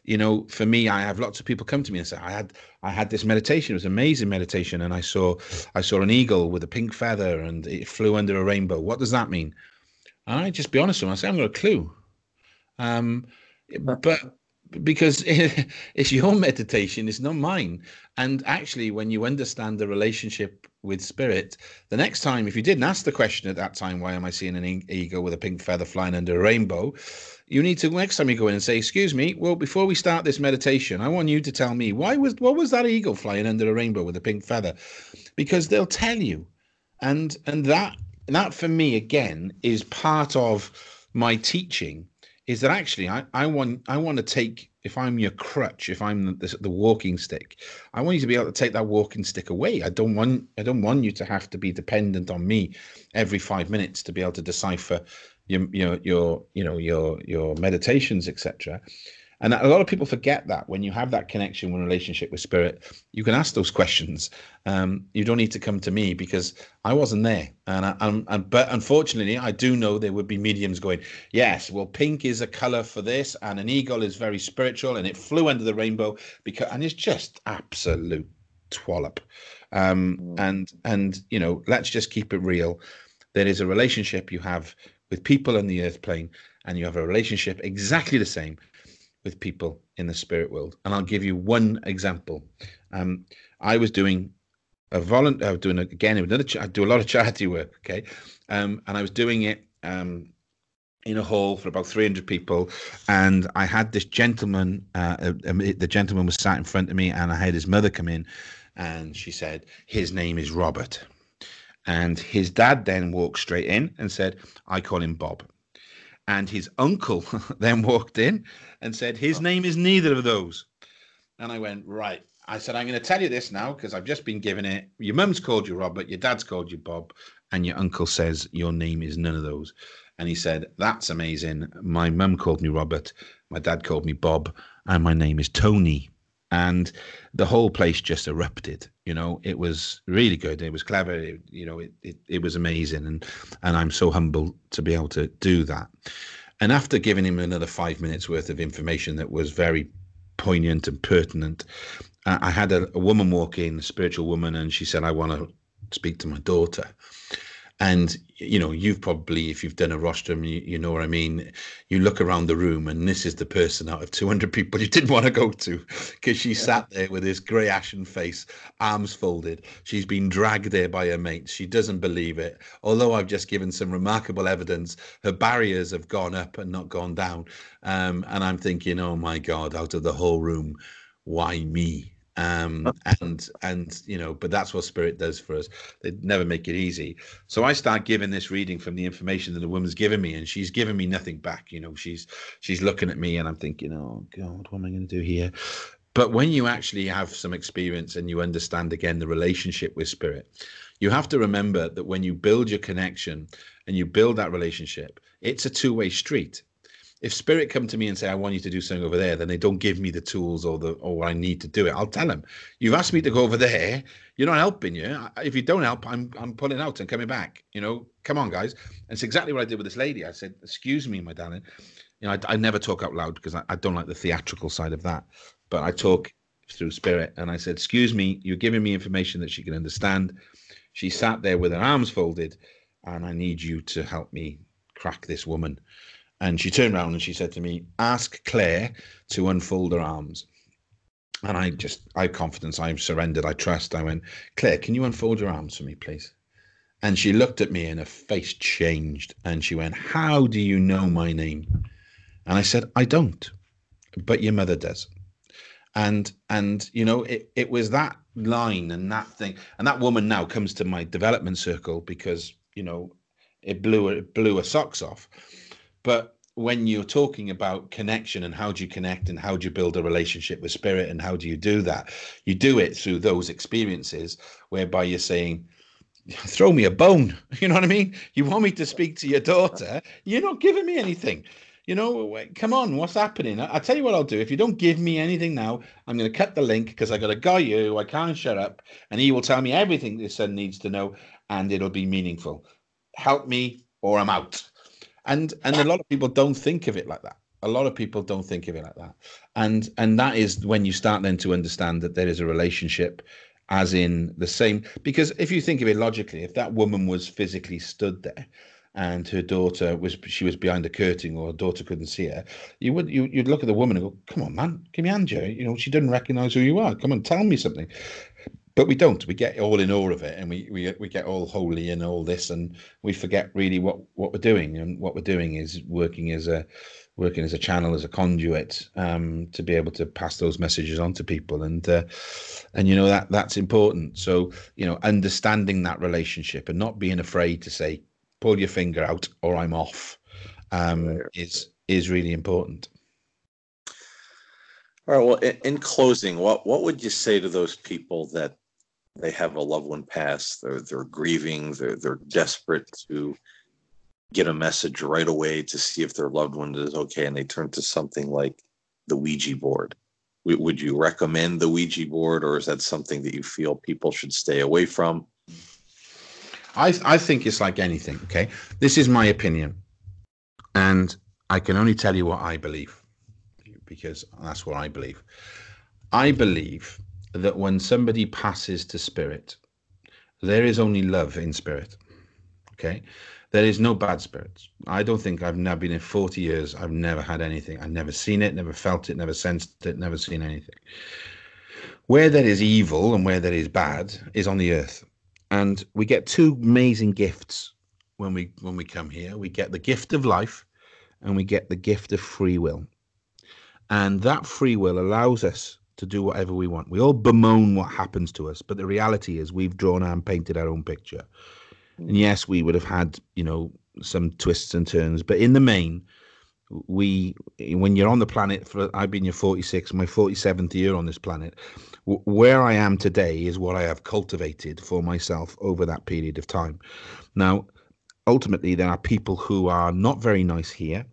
you know for me i have lots of people come to me and say i had i had this meditation. It was amazing meditation. And i saw i saw an eagle with a pink feather and it flew under a rainbow. What does that mean? And i just be honest with them i say i've got a clue. Um, but because it's your meditation, it's not mine. And actually, when you understand the relationship with spirit, the next time, if you didn't ask the question at that time, why am I seeing an eagle with a pink feather flying under a rainbow? You need to next time you go in and say, "Excuse me, well, before we start this meditation, I want you to tell me why was what was that eagle flying under a rainbow with a pink feather?" Because they'll tell you, and and that that for me again is part of my teaching is that actually I, I want I want to take if I'm your crutch, if I'm the, the, walking stick, I want you to be able to take that walking stick away. I don't want I don't want you to have to be dependent on me every five minutes to be able to decipher your your your you know your your meditations, etc. And a lot of people forget that when you have that connection, when relationship with spirit, you can ask those questions. Um, you don't need to come to me because I wasn't there. And, I, I'm, and but unfortunately, I do know there would be mediums going, yes, well, pink is a color for this, and an eagle is very spiritual, and it flew under the rainbow because, and it's just absolute twallop. Um, mm. and and you know, let's just keep it real. There is a relationship you have with people on the earth plane, and you have a relationship exactly the same with people in the spirit world. And I'll give you one example. Um, I was doing a volunteer, I was doing again, another, I do a lot of charity work, okay? Um, and I was doing it um, in a hall for about 300 people. And I had this gentleman, uh, uh, the gentleman was sat in front of me, and I had his mother come in, and she said, His name is Robert. And his dad then walked straight in and said, I call him Bob. And his uncle then walked in and said, His oh. name is neither of those. And I went, Right. I said, I'm going to tell you this now because I've just been given it. Your mum's called you Robert, your dad's called you Bob, and your uncle says your name is none of those. And he said, That's amazing. My mum called me Robert, my dad called me Bob, and my name is Tony and the whole place just erupted you know? It was really good. It was clever. It, you know it, it, it was amazing and and i'm so humble to be able to do that. And after giving him another five minutes worth of information that was very poignant and pertinent i had a, a woman walk in a spiritual woman and she said i want to speak to my daughter and you know you've probably if you've done a rostrum you, you know what i mean. You look around the room and this is the person out of 200 people you didn't want to go to because she yeah. sat there with this grey ashen face arms folded. She's been dragged there by her mates. She doesn't believe it. Although i've just given some remarkable evidence her barriers have gone up and not gone down. Um, and i'm thinking oh my god out of the whole room why me um, and and you know but that's what spirit does for us. They never make it easy. So i start giving this reading from the information that the woman's given me and she's giving me nothing back. You know she's she's looking at me and i'm thinking oh god what am i going to do here? But when you actually have some experience and you understand again the relationship with spirit you have to remember that when you build your connection and you build that relationship it's a two-way street if spirit come to me and say i want you to do something over there then they don't give me the tools or the or i need to do it. I'll tell them you've asked me to go over there. You're not helping you. If you don't help i'm i'm pulling out and coming back. You know come on guys. And it's exactly what i did with this lady. I said excuse me my darling. You know i, I never talk out loud because I, I don't like the theatrical side of that. But i talk through spirit and i said excuse me you're giving me information that she can understand. She sat there with her arms folded and i need you to help me crack this woman and she turned around and she said to me, Ask Claire to unfold her arms. And I just, I have confidence, I've surrendered, I trust. I went, Claire, can you unfold your arms for me, please? And she looked at me and her face changed. And she went, How do you know my name? And I said, I don't, but your mother does. And, and, you know, it, it was that line and that thing. And that woman now comes to my development circle because, you know, it blew, it blew her socks off but when you're talking about connection and how do you connect and how do you build a relationship with spirit and how do you do that, you do it through those experiences whereby you're saying, throw me a bone. You know what I mean? You want me to speak to your daughter? You're not giving me anything. You know, come on, what's happening? I, will tell you what I'll do. If you don't give me anything now, I'm going to cut the link because I got a guy you I can't shut up, and he will tell me everything this son needs to know, and it'll be meaningful. Help me, or I'm out and and a lot of people don't think of it like that. A lot of people don't think of it like that. And and that is when you start then to understand that there is a relationship as in the same. Because if you think of it logically if that woman was physically stood there and her daughter was she was behind a curtain or her daughter couldn't see her, you would you, you'd look at the woman and go, "Come on, man, give me hand, You know, she doesn't recognise who you are. Come on, tell me something." But we don't. We get all in awe of it, and we we we get all holy and all this, and we forget really what what we're doing. And what we're doing is working as a working as a channel, as a conduit, um, to be able to pass those messages on to people, and uh, and you know that that's important. So you know, understanding that relationship and not being afraid to say, "Pull your finger out," or "I'm off," um, is is really important. All right. Well, in, in closing, what what would you say to those people that they have a loved one pass, they're they're grieving, they're they're desperate to get a message right away to see if their loved one is okay and they turn to something like the Ouija board. Would you recommend the Ouija board or is that something that you feel people should stay away from? I, I think it's like anything, okay? This is my opinion. And I can only tell you what I believe because that's what I believe. I believe that when somebody passes to spirit, there is only love in spirit. Okay. There is no bad spirits. I don't think I've now been in 40 years. I've never had anything. I've never seen it, never felt it, never sensed it, never seen anything. Where there is evil and where there is bad is on the earth. And we get two amazing gifts when we when we come here. We get the gift of life and we get the gift of free will. And that free will allows us to do whatever we want. We all bemoan what happens to us, but the reality is we've drawn and painted our own picture. And mm. yes, we would have had, you know, some twists and turns, but in the main, we when you're on the planet for I've been your 46 my 47th year on this planet where I am today is what I have cultivated for myself over that period of time now ultimately there are people who are not very nice here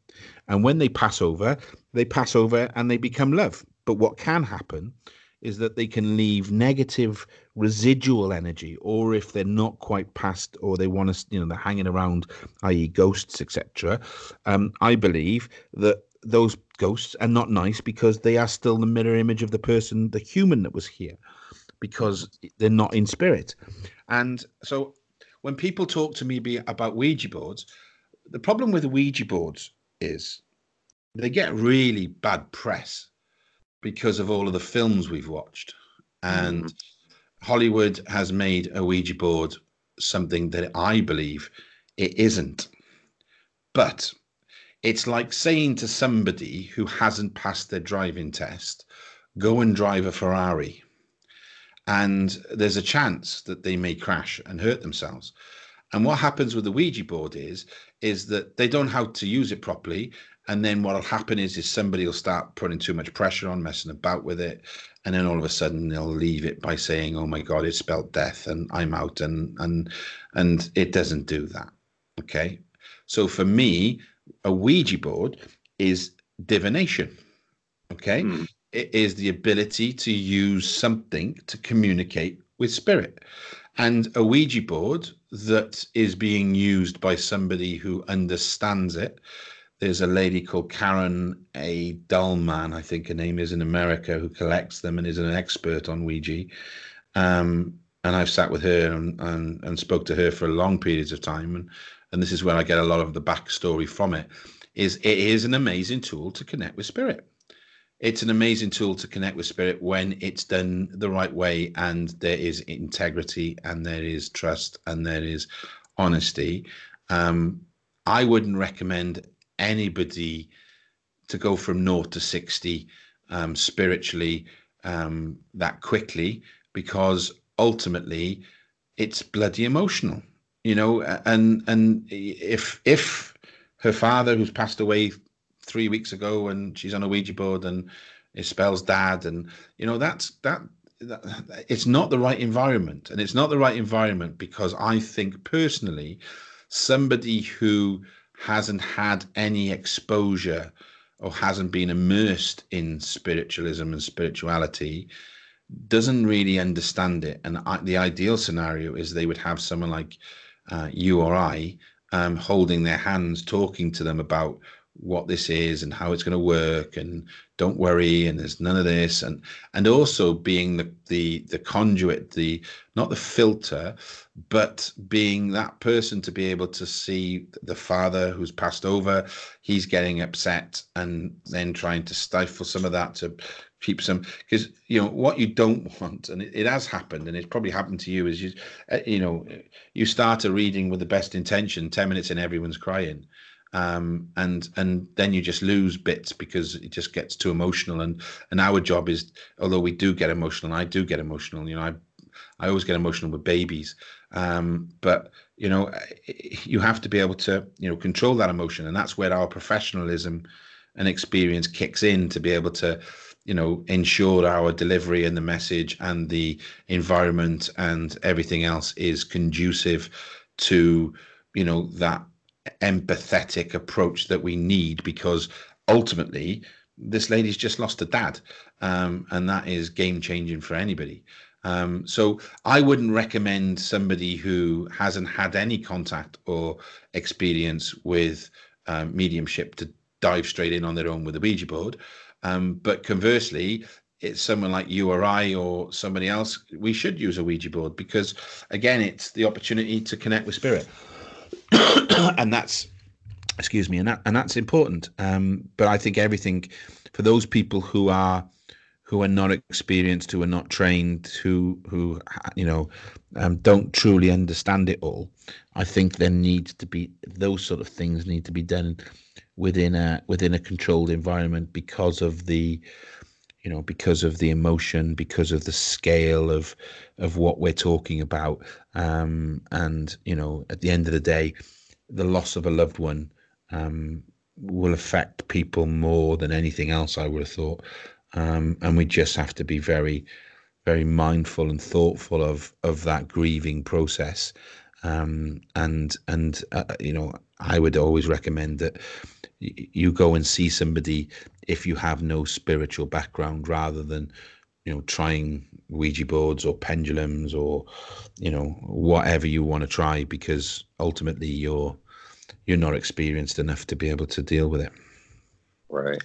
and when they pass over they pass over and they become love but what can happen is that they can leave negative residual energy, or if they're not quite past, or they want to, you know, they're hanging around, i.e., ghosts, etc. Um, I believe that those ghosts are not nice because they are still the mirror image of the person, the human that was here, because they're not in spirit. And so when people talk to me about Ouija boards, the problem with the Ouija boards is they get really bad press because of all of the films we've watched. And mm. Hollywood has made a Ouija board something that I believe it isn't. But it's like saying to somebody who hasn't passed their driving test, go and drive a Ferrari. And there's a chance that they may crash and hurt themselves. And what happens with the Ouija board is, is that they don't know how to use it properly and then what'll happen is is somebody will start putting too much pressure on messing about with it and then all of a sudden they'll leave it by saying oh my god it's spelled death and i'm out and and and it doesn't do that okay? So for me a ouija board is divination okay? Mm. it is the ability to use something to communicate with spirit. And a ouija board that is being used by somebody who understands it there's a lady called Karen A. Dahlman, I think her name is in America, who collects them and is an expert on Ouija. Um, and I've sat with her and, and, and spoke to her for long periods of time. And, and this is where I get a lot of the backstory from it, is it is an amazing tool to connect with spirit. It's an amazing tool to connect with spirit when it's done the right way and there is integrity and there is trust and there is honesty. Um, I wouldn't recommend anybody to go from naught to 60 um, spiritually um, that quickly because ultimately it's bloody emotional you know and and if if her father who's passed away three weeks ago and she's on a ouija board and it spells dad and you know that's that, that it's not the right environment and it's not the right environment because i think personally somebody who hasn't had any exposure or hasn't been immersed in spiritualism and spirituality doesn't really understand it. And the ideal scenario is they would have someone like uh, you or I um, holding their hands, talking to them about what this is and how it's going to work and don't worry and there's none of this. And and also being the the the conduit the not the filter but being that person to be able to see the father who's passed over he's getting upset and then trying to stifle some of that to keep some because you know what you don't want and it, it, has happened and it's probably happened to you is you uh, you know you start a reading with the best intention 10 minutes and everyone's crying um, and and then you just lose bits because it just gets too emotional. And and our job is, although we do get emotional, and I do get emotional. You know, I I always get emotional with babies, um, but you know, you have to be able to you know control that emotion, and that's where our professionalism and experience kicks in to be able to you know ensure our delivery and the message and the environment and everything else is conducive to you know that empathetic approach that we need because ultimately this lady's just lost a dad um, and that is game changing for anybody um, so i wouldn't recommend somebody who hasn't had any contact or experience with um, mediumship to dive straight in on their own with a ouija board um, but conversely it's someone like you or I or somebody else, we should use a Ouija board because, again, it's the opportunity to connect with spirit. and that's excuse me and that and that's important. Um, but i think everything for those people who are who are not experienced who are not trained who who you know um, don't truly understand it all i think there needs to be those sort of things need to be done within a within a controlled environment because of the you know because of the emotion because of the scale of of what we're talking about. Um, and you know at the end of the day the loss of a loved one um, will affect people more than anything else i would have thought. Um, and we just have to be very very mindful and thoughtful of of that grieving process. Um, and and uh, you know i would always recommend that you go and see somebody if you have no spiritual background rather than you know trying ouija boards or pendulums or you know whatever you want to try because ultimately you're you're not experienced enough to be able to deal with it. Right.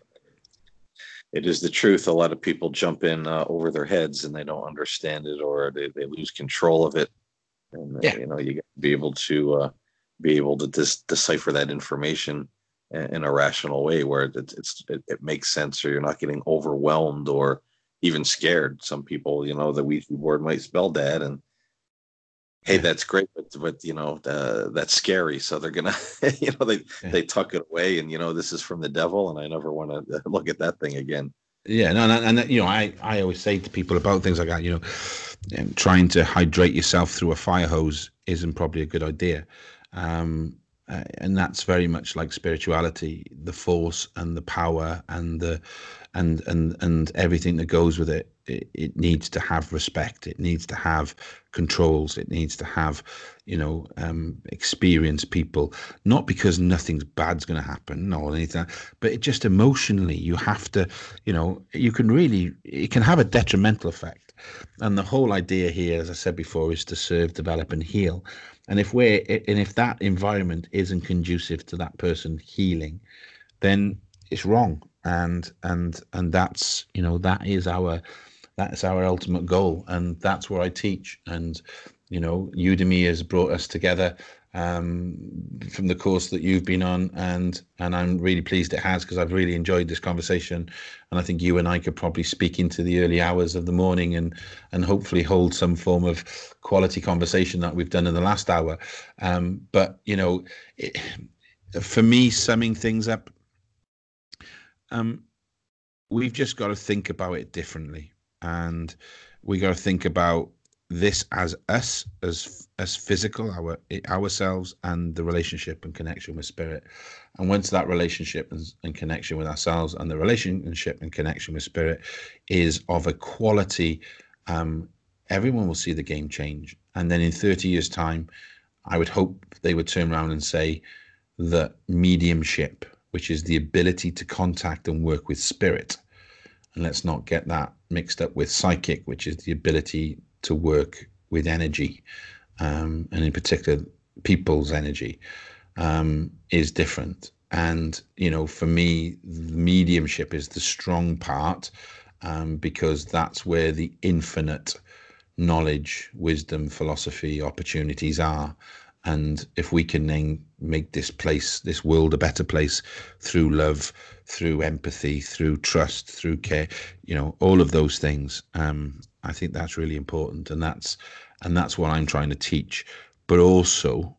It is the truth. A lot of people jump in uh, over their heads and they don't understand it or they, they lose control of it. And yeah. you know you got to be able to uh, be able to dis- decipher that information in a rational way where it, it's it, it, makes sense or you're not getting overwhelmed or even scared. Some people you know the Ouija board might spell dad and hey that's great but but you know uh, that's scary. So they're gonna you know they yeah. they tuck it away and you know this is from the devil and i never want to look at that thing again. Yeah no, and, and you know i i always say to people about things like that you know trying to hydrate yourself through a fire hose isn't probably a good idea um, uh, and that's very much like spirituality the force and the power and the and and and everything that goes with it, it it, needs to have respect. It needs to have controls. It needs to have you know um experienced people. Not because nothing's bad's going to happen or anything but it just emotionally you have to you know you can really it can have a detrimental effect. And the whole idea here as i said before is to serve develop and heal and if we're and if that environment isn't conducive to that person healing, then it's wrong. And and and that's you know that is our that's our ultimate goal, and that's where I teach. And you know, Udemy has brought us together um, from the course that you've been on, and and I'm really pleased it has because I've really enjoyed this conversation, and I think you and I could probably speak into the early hours of the morning and and hopefully hold some form of quality conversation that we've done in the last hour. Um, but you know, it, for me, summing things up, um, we've just got to think about it differently, and we got to think about this as us as as physical our ourselves and the relationship and connection with spirit. And once that relationship and, connection with ourselves and the relationship and connection with spirit is of a quality um, everyone will see the game change. And then in 30 years time i would hope they would turn around and say that mediumship which is the ability to contact and work with spirit and let's not get that mixed up with psychic which is the ability to work with energy, um, and in particular, people's energy, um, is different. and you know, for me, mediumship is the strong part um, because that's where the infinite knowledge, wisdom, philosophy, opportunities are. And if we can then make this place, this world, a better place through love, through empathy, through trust, through care, you know, all of those things, um, I think that's really important, and that's and that's what I'm trying to teach. But also,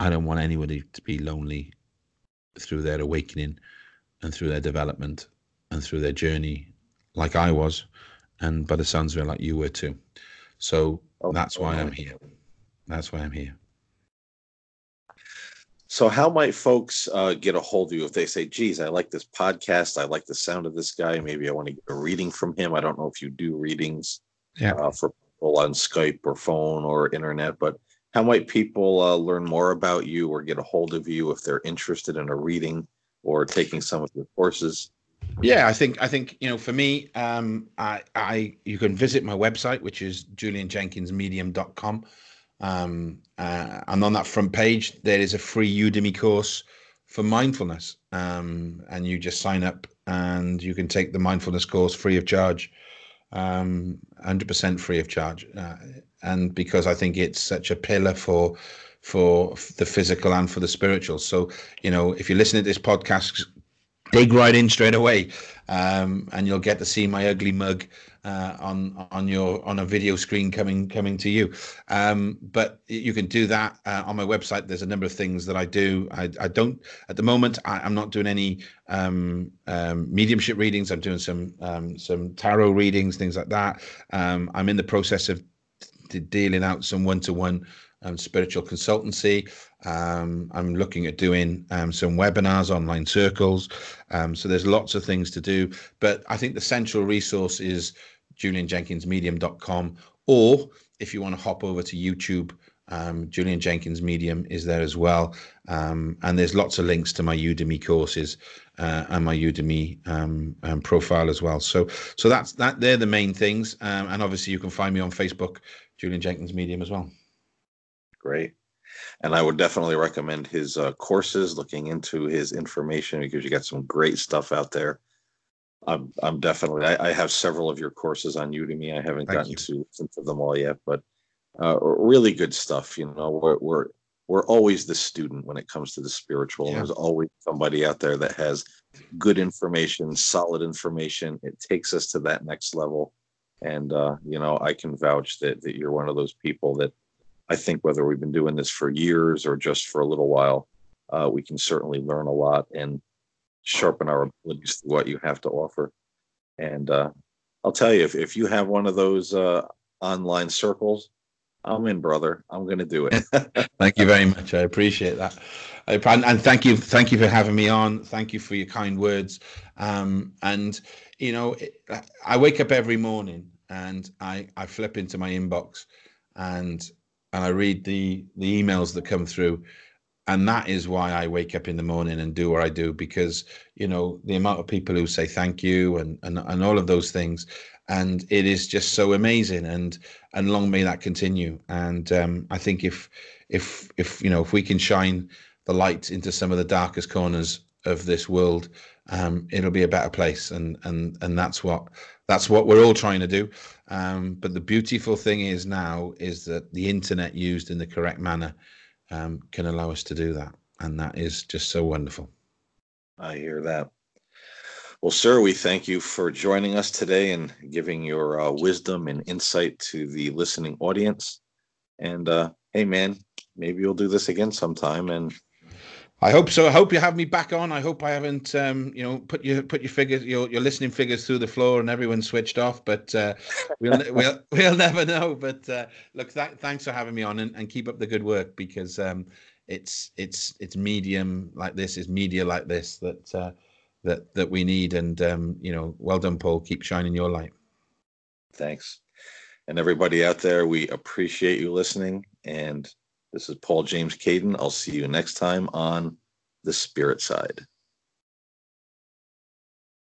I don't want anybody to be lonely through their awakening and through their development and through their journey, like I was, and by the sounds of it, like you were too. So oh, that's why I'm here. That's why I'm here. So, how might folks uh, get a hold of you if they say, geez, I like this podcast. I like the sound of this guy. Maybe I want to get a reading from him. I don't know if you do readings yeah. uh, for people on Skype or phone or internet, but how might people uh, learn more about you or get a hold of you if they're interested in a reading or taking some of your courses? Yeah, I think I think you know for me, um, I I you can visit my website, which is julianjenkinsmedium.com. Um, uh, and on that front page, there is a free Udemy course for mindfulness. Um, and you just sign up and you can take the mindfulness course free of charge, um, 100% free of charge. Uh, and because I think it's such a pillar for for the physical and for the spiritual. So, you know, if you're listening to this podcast, dig right in straight away, um, and you'll get to see my ugly mug uh, on on your on a video screen coming coming to you. Um, but you can do that uh, on my website. There's a number of things that I do. I, I don't at the moment. I, am not doing any um, um, mediumship readings. I'm doing some um, some tarot readings, things like that. Um, I'm in the process of dealing out some one to one um, spiritual consultancy. Um, I'm looking at doing um, some webinars, online circles. Um, so there's lots of things to do. But I think the central resource is julianjenkinsmedium.com. Or if you want to hop over to YouTube, um, Julian Jenkins Medium is there as well. Um, and there's lots of links to my Udemy courses uh, and my Udemy um, um profile as well. So, so that's that. They're the main things. Um, and obviously, you can find me on Facebook, Julian Jenkins Medium as well. Great. And I would definitely recommend his uh, courses, looking into his information because you got some great stuff out there. I'm I'm definitely I, I, have several of your courses on Udemy. I haven't Thank gotten you. to listen to them all yet, but uh, really good stuff. You know, we're we're we're always the student when it comes to the spiritual. Yeah. There's always somebody out there that has good information, solid information. It takes us to that next level. And uh, you know, I can vouch that that you're one of those people that I think whether we've been doing this for years or just for a little while, uh, we can certainly learn a lot and sharpen our abilities to what you have to offer. And uh, I'll tell you, if, if you have one of those uh, online circles, I'm in, brother. I'm going to do it. thank you very much. I appreciate that. And, and thank you, thank you for having me on. Thank you for your kind words. Um, and you know, I wake up every morning and I I flip into my inbox and and I read the the emails that come through, and that is why I wake up in the morning and do what I do because you know the amount of people who say thank you and and, and all of those things, and it is just so amazing and and long may that continue. And um, I think if if if you know if we can shine the light into some of the darkest corners of this world, um, it'll be a better place, and and and that's what that's what we're all trying to do. Um, but the beautiful thing is now is that the internet used in the correct manner um, can allow us to do that. And that is just so wonderful. I hear that. Well, sir, we thank you for joining us today and giving your uh, wisdom and insight to the listening audience. And uh, hey, man, maybe you'll do this again sometime. And I hope so. I hope you have me back on. I hope I haven't, um, you know, put your put your figures, your your listening figures through the floor and everyone switched off. But uh, we'll we'll we'll never know. But uh, look, th- thanks for having me on and, and keep up the good work because um, it's it's it's medium like this is media like this that uh, that that we need. And um, you know, well done, Paul. Keep shining your light. Thanks, and everybody out there, we appreciate you listening and this is Paul James Caiden. I'll see you next time on the spirit side.